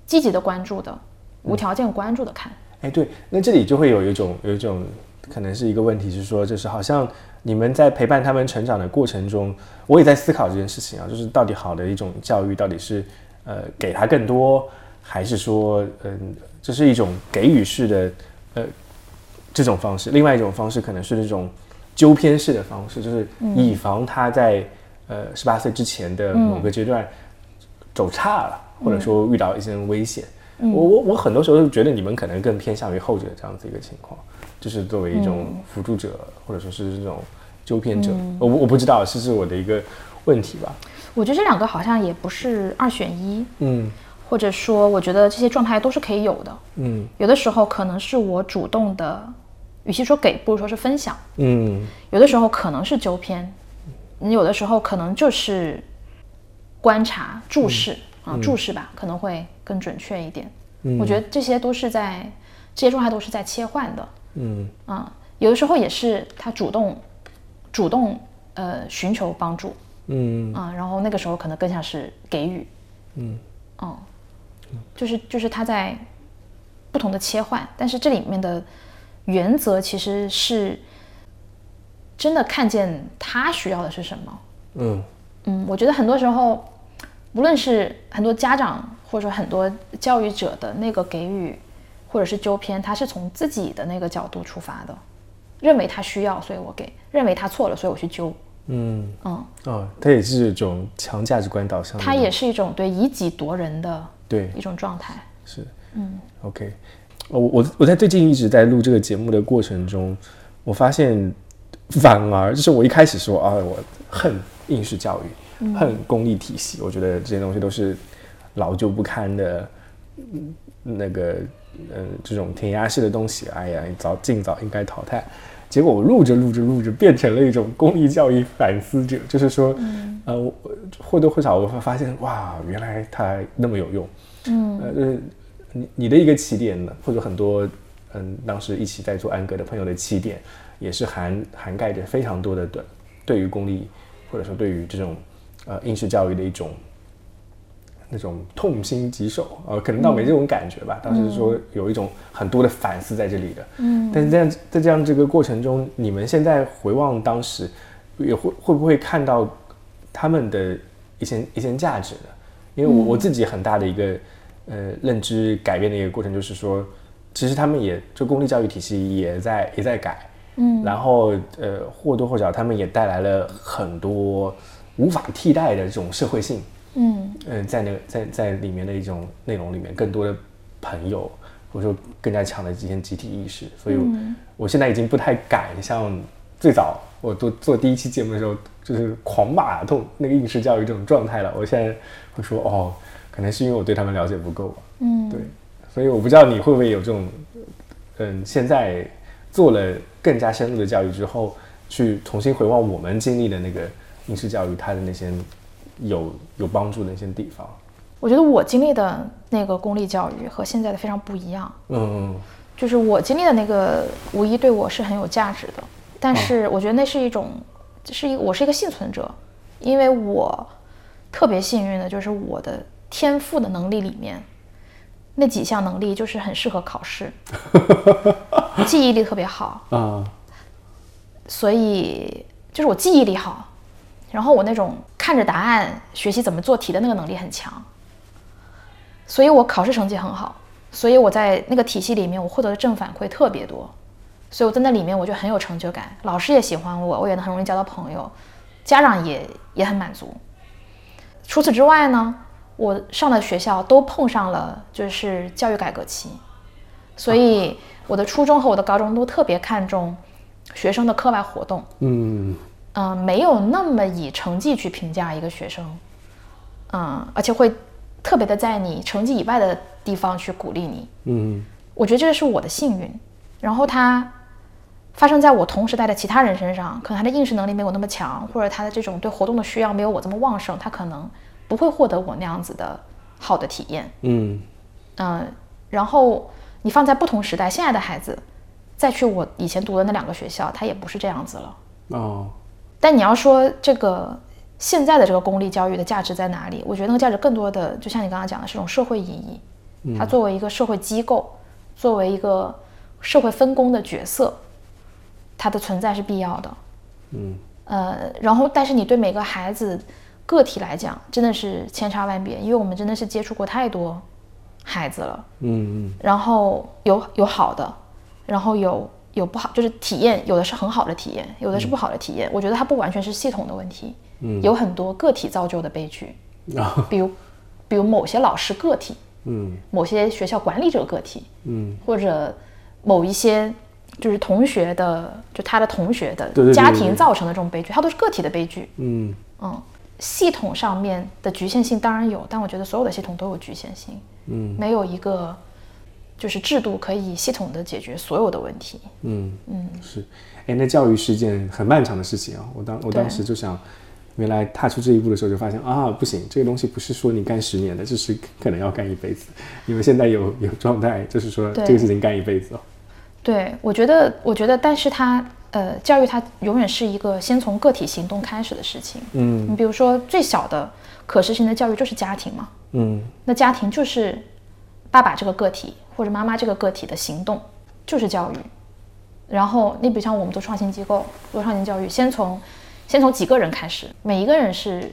Speaker 3: 积极的关注的，无条件关注的看。
Speaker 2: 哎，对，那这里就会有一种有一种。可能是一个问题，是说，就是好像你们在陪伴他们成长的过程中，我也在思考这件事情啊，就是到底好的一种教育，到底是呃给他更多，还是说，嗯，这是一种给予式的呃这种方式？另外一种方式可能是那种纠偏式的方式，就是以防他在呃十八岁之前的某个阶段走差了，或者说遇到一些危险。我我我很多时候觉得你们可能更偏向于后者这样子一个情况，就是作为一种辅助者，或者说是这种纠偏者。我我不知道，这是我的一个问题吧。
Speaker 3: 我觉得这两个好像也不是二选一。嗯。或者说，我觉得这些状态都是可以有的。嗯。有的时候可能是我主动的，与其说给，不如说是分享。嗯。有的时候可能是纠偏，你有的时候可能就是观察、注视啊，注视吧，可能会更准确一点。我觉得这些都是在这些状态都是在切换的，嗯。啊，有的时候也是他主动主动呃寻求帮助，嗯。啊，然后那个时候可能更像是给予，嗯。哦，就是就是他在不同的切换，但是这里面的原则其实是真的看见他需要的是什么，嗯。嗯，我觉得很多时候无论是很多家长。或者说很多教育者的那个给予，或者是纠偏，他是从自己的那个角度出发的，认为他需要，所以我给；认为他错了，所以我去纠。嗯
Speaker 2: 嗯哦，他也是一种强价值观导向。
Speaker 3: 他也是一种对以己夺人的
Speaker 2: 对
Speaker 3: 一种状态。
Speaker 2: 是嗯，OK，我我我在最近一直在录这个节目的过程中，我发现反而就是我一开始说啊，我恨应试教育，恨公立体系，我觉得这些东西都是。老旧不堪的，那个，呃，这种填鸭式的东西，哎呀，早尽早应该淘汰。结果我录着录着录着，变成了一种公立教育反思者，就是说，呃，或多或少我会发现，哇，原来它那么有用。嗯，呃，你你的一个起点呢，或者很多，嗯，当时一起在做安格的朋友的起点，也是涵涵盖着非常多的对对于公益，或者说对于这种，呃，应试教育的一种。那种痛心疾首呃，可能倒没这种感觉吧。当时说有一种很多的反思在这里的，嗯。但是这样在这样这个过程中，你们现在回望当时，也会会不会看到他们的一些一些价值呢？因为我我自己很大的一个呃认知改变的一个过程，就是说，其实他们也就公立教育体系也在也在改，嗯。然后呃或多或少他们也带来了很多无法替代的这种社会性。嗯嗯，在那个在在里面的一种内容里面，更多的朋友，或者说更加强的这些集体意识，所以我现在已经不太敢像最早我做做第一期节目的时候，就是狂骂痛那个应试教育这种状态了。我现在会说，哦，可能是因为我对他们了解不够吧。嗯，对，所以我不知道你会不会有这种，嗯，现在做了更加深入的教育之后，去重新回望我们经历的那个应试教育它的那些。有有帮助的一些地方，
Speaker 3: 我觉得我经历的那个公立教育和现在的非常不一样。嗯，就是我经历的那个无疑对我是很有价值的，但是我觉得那是一种，是一我是一个幸存者，因为我特别幸运的就是我的天赋的能力里面那几项能力就是很适合考试，<laughs> 记忆力特别好啊，所以就是我记忆力好。然后我那种看着答案学习怎么做题的那个能力很强，所以我考试成绩很好，所以我在那个体系里面我获得的正反馈特别多，所以我在那里面我就很有成就感，老师也喜欢我，我也能很容易交到朋友，家长也也很满足。除此之外呢，我上的学校都碰上了就是教育改革期，所以我的初中和我的高中都特别看重学生的课外活动。嗯。嗯，没有那么以成绩去评价一个学生，嗯，而且会特别的在你成绩以外的地方去鼓励你。嗯，我觉得这个是我的幸运。然后他发生在我同时代的其他人身上，可能他的应试能力没有那么强，或者他的这种对活动的需要没有我这么旺盛，他可能不会获得我那样子的好的体验。嗯嗯，然后你放在不同时代，现在的孩子再去我以前读的那两个学校，他也不是这样子了。哦。但你要说这个现在的这个公立教育的价值在哪里？我觉得那个价值更多的，就像你刚刚讲的，是一种社会意义。它作为一个社会机构，作为一个社会分工的角色，它的存在是必要的。嗯。呃，然后，但是你对每个孩子个体来讲，真的是千差万别，因为我们真的是接触过太多孩子了。嗯嗯。然后有有好的，然后有。有不好，就是体验有的是很好的体验，有的是不好的体验。我觉得它不完全是系统的问题，嗯，有很多个体造就的悲剧，比如，比如某些老师个体嗯，某些学校管理者个体，嗯，或者某一些就是同学的，就他的同学的家庭造成的这种悲剧，它都是个体的悲剧。嗯嗯，系统上面的局限性当然有，但我觉得所有的系统都有局限性。嗯，没有一个就是制度可以系统的解决所有的问题。
Speaker 2: 嗯嗯，是。哎，那教育是一件很漫长的事情啊！我当我当时就想。原来踏出这一步的时候，就发现啊，不行，这个东西不是说你干十年的，就是可能要干一辈子。你们现在有 <laughs> 有状态，就是说这个事情干一辈子哦。
Speaker 3: 对，我觉得，我觉得，但是它，呃，教育它永远是一个先从个体行动开始的事情。嗯，你比如说最小的可实行的教育就是家庭嘛。嗯，那家庭就是爸爸这个个体或者妈妈这个个体的行动就是教育。然后你比如像我们做创新机构做创新教育，先从。先从几个人开始，每一个人是，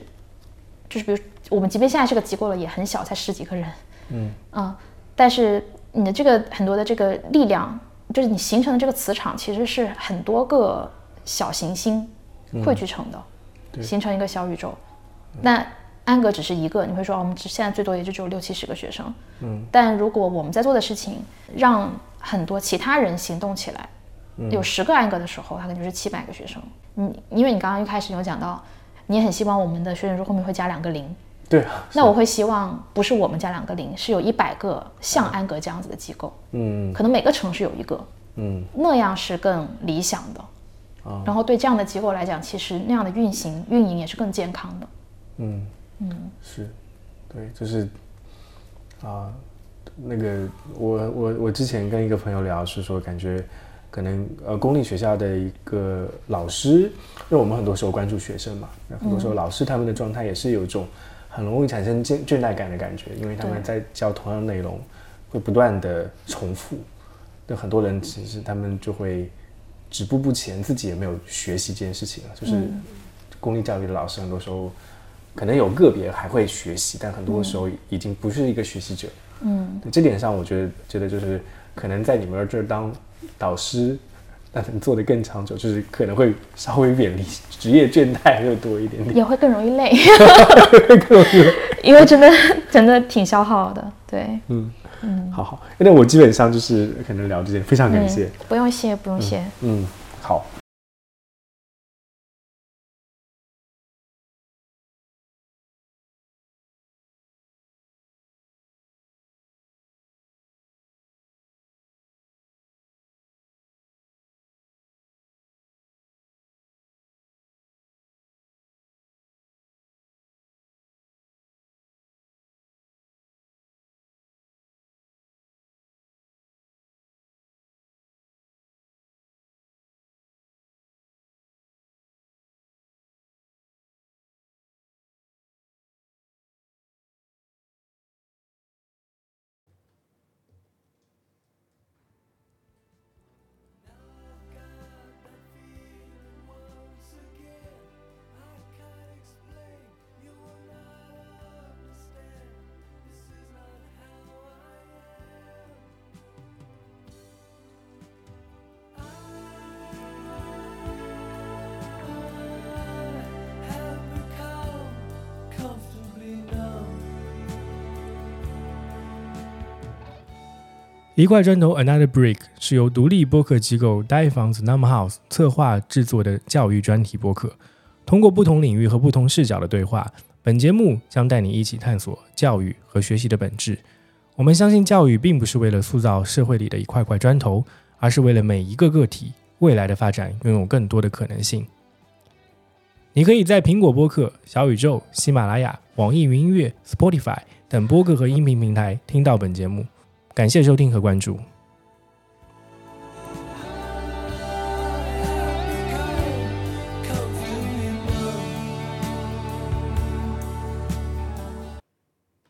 Speaker 3: 就是比如我们即便现在这个机构了，也很小，才十几个人，嗯啊，但是你的这个很多的这个力量，就是你形成的这个磁场，其实是很多个小行星汇聚成的，形成一个小宇宙。那安格只是一个，你会说，我们只现在最多也就只有六七十个学生，嗯，但如果我们在做的事情让很多其他人行动起来，有十个安格的时候，他可能就是七百个学生。你，因为你刚刚一开始有讲到，你很希望我们的学生说后面会加两个零，
Speaker 2: 对啊。
Speaker 3: 那我会希望不是我们加两个零，是有一百个像安格这样子的机构，嗯，可能每个城市有一个，嗯，那样是更理想的。啊，然后对这样的机构来讲，其实那样的运行运营也是更健康的。
Speaker 2: 嗯嗯，是，对，就是啊，那个我我我之前跟一个朋友聊是说感觉。可能呃，公立学校的一个老师，因为我们很多时候关注学生嘛，那很多时候老师他们的状态也是有一种很容易产生倦倦怠感的感觉，因为他们在教同样的内容，会不断的重复。那很多人其实他们就会止步不前，自己也没有学习这件事情了。就是公立教育的老师，很多时候可能有个别还会学习，但很多时候已经不是一个学习者。嗯，这点上我觉得觉得就是可能在你们这儿当。导师，那能做的更长久，就是可能会稍微远离职业倦怠会多一点点，
Speaker 3: 也会更容易累，<laughs> 因为真的真的挺消耗的，对，嗯。
Speaker 2: 嗯，好好，那我基本上就是可能聊这些，非常感谢，
Speaker 3: 不用谢，不用谢，
Speaker 2: 嗯，好。一块砖头，Another Brick 是由独立播客机构 Die 房子 Number House 策划制作的教育专题播客。通过不同领域和不同视角的对话，本节目将带你一起探索教育和学习的本质。我们相信，教育并不是为了塑造社会里的一块块砖头，而是为了每一个个体未来的发展拥有更多的可能性。你可以在苹果播客、小宇宙、喜马拉雅、网易云音乐、Spotify 等播客和音频平台听到本节目。感谢收听和关注。